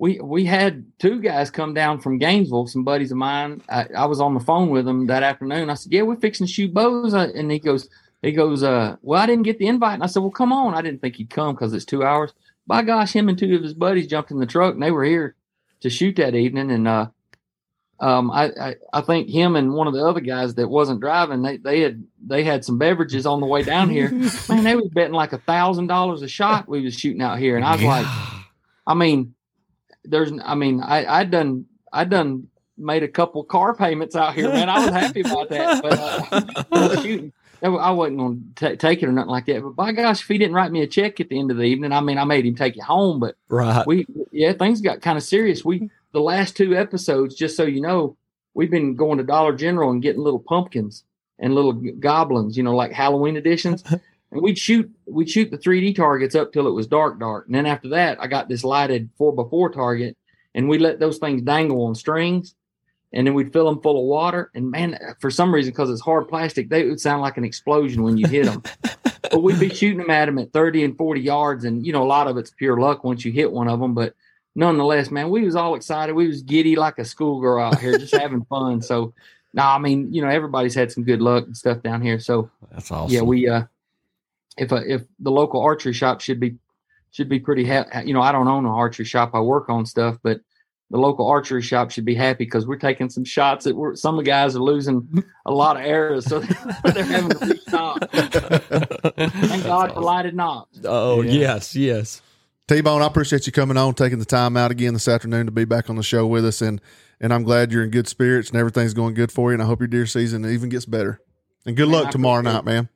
we we had two guys come down from Gainesville, some buddies of mine. I, I was on the phone with them that afternoon. I said, "Yeah, we're fixing to shoot bows," Uh, and he goes, "He goes, uh, well, I didn't get the invite." And I said, "Well, come on." I didn't think he'd come because it's two hours. By gosh, him and two of his buddies jumped in the truck and they were here to shoot that evening. And uh, um, I, I I think him and one of the other guys that wasn't driving, they they had they had some beverages on the way down here. Man, they was betting like a thousand dollars a shot. We was shooting out here, and I was like. I mean, there's, I mean, I, I done, I done made a couple car payments out here, man. I was happy about that, but uh, I wasn't going to take it or nothing like that. But by gosh, if he didn't write me a check at the end of the evening, I mean, I made him take it home, but Right. we, yeah, things got kind of serious. We, the last two episodes, just so you know, we've been going to Dollar General and getting little pumpkins and little goblins, you know, like Halloween editions. And we'd shoot, we'd shoot the 3D targets up till it was dark, dark. And then after that, I got this lighted four by four target, and we let those things dangle on strings, and then we'd fill them full of water. And man, for some reason, because it's hard plastic, they would sound like an explosion when you hit them. but we'd be shooting them at them at 30 and 40 yards, and you know, a lot of it's pure luck once you hit one of them. But nonetheless, man, we was all excited. We was giddy like a schoolgirl out here, just having fun. So, no, I mean, you know, everybody's had some good luck and stuff down here. So, That's awesome. yeah, we uh, if a, if the local archery shop should be should be pretty happy. You know, I don't own an archery shop. I work on stuff, but the local archery shop should be happy because we're taking some shots that we're, some of the guys are losing a lot of arrows, so they're having to restop. Thank God for lighted knobs. Oh yes, yes. T Bone, I appreciate you coming on, taking the time out again this afternoon to be back on the show with us, and and I'm glad you're in good spirits and everything's going good for you, and I hope your deer season even gets better. And good Man, luck I tomorrow night, man.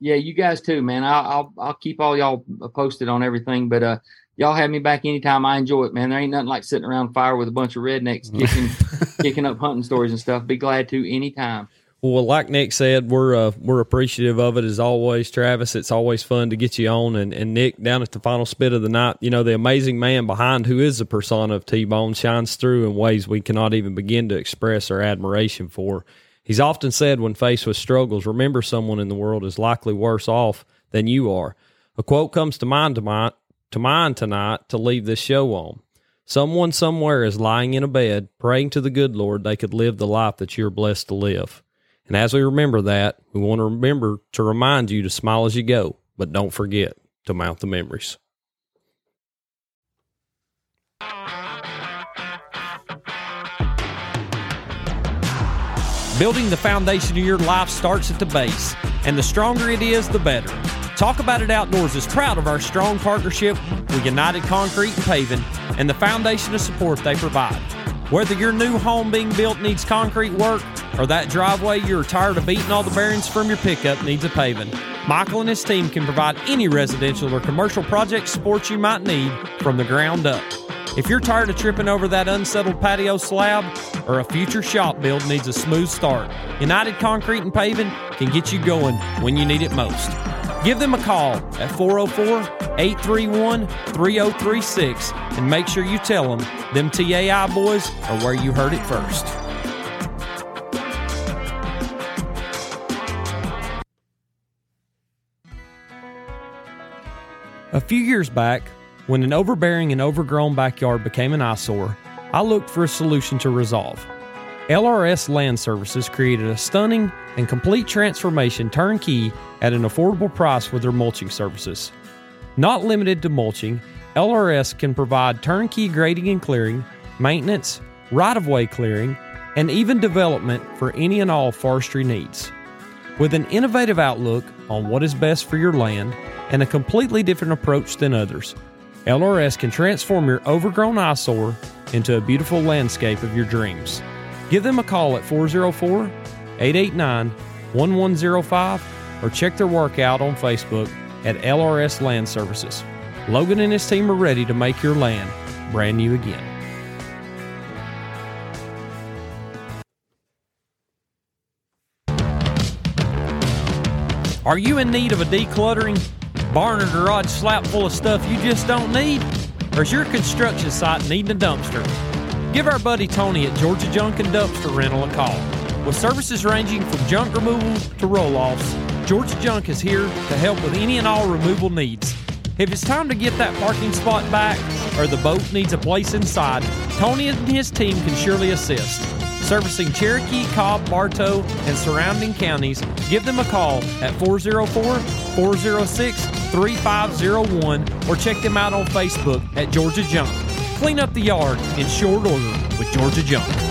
Yeah, you guys too, man. I'll I'll, I'll keep all y'all posted on everything, but uh, y'all have me back anytime. I enjoy it, man. There ain't nothing like sitting around fire with a bunch of rednecks kicking kicking up hunting stories and stuff. Be glad to anytime. Well, like Nick said, we're uh, we're appreciative of it as always, Travis. It's always fun to get you on, and, and Nick down at the final spit of the night. You know, the amazing man behind who is the persona of T Bone shines through in ways we cannot even begin to express our admiration for. He's often said when faced with struggles, remember someone in the world is likely worse off than you are. A quote comes to mind to mind, to mind tonight to leave this show on. Someone somewhere is lying in a bed praying to the good Lord they could live the life that you're blessed to live. And as we remember that, we want to remember to remind you to smile as you go, but don't forget to mount the memories. Building the foundation of your life starts at the base, and the stronger it is, the better. Talk About It Outdoors is proud of our strong partnership with United Concrete and Paving and the foundation of support they provide. Whether your new home being built needs concrete work or that driveway you're tired of beating all the bearings from your pickup needs a paving, Michael and his team can provide any residential or commercial project support you might need from the ground up. If you're tired of tripping over that unsettled patio slab or a future shop build needs a smooth start, United Concrete and Paving can get you going when you need it most. Give them a call at 404 831 3036 and make sure you tell them them TAI boys are where you heard it first. A few years back, when an overbearing and overgrown backyard became an eyesore, I looked for a solution to resolve. LRS Land Services created a stunning and complete transformation turnkey at an affordable price with their mulching services. Not limited to mulching, LRS can provide turnkey grading and clearing, maintenance, right of way clearing, and even development for any and all forestry needs. With an innovative outlook on what is best for your land and a completely different approach than others, LRS can transform your overgrown eyesore into a beautiful landscape of your dreams. Give them a call at 404 889 1105 or check their work out on Facebook at LRS Land Services. Logan and his team are ready to make your land brand new again. Are you in need of a decluttering? Barn or garage slap full of stuff you just don't need? Or is your construction site needing a dumpster? Give our buddy Tony at Georgia Junk and Dumpster Rental a call. With services ranging from junk removal to roll offs, Georgia Junk is here to help with any and all removal needs. If it's time to get that parking spot back or the boat needs a place inside, Tony and his team can surely assist. Servicing Cherokee, Cobb, Bartow, and surrounding counties, give them a call at 404 406 3501 or check them out on Facebook at Georgia Junk. Clean up the yard in short order with Georgia Junk.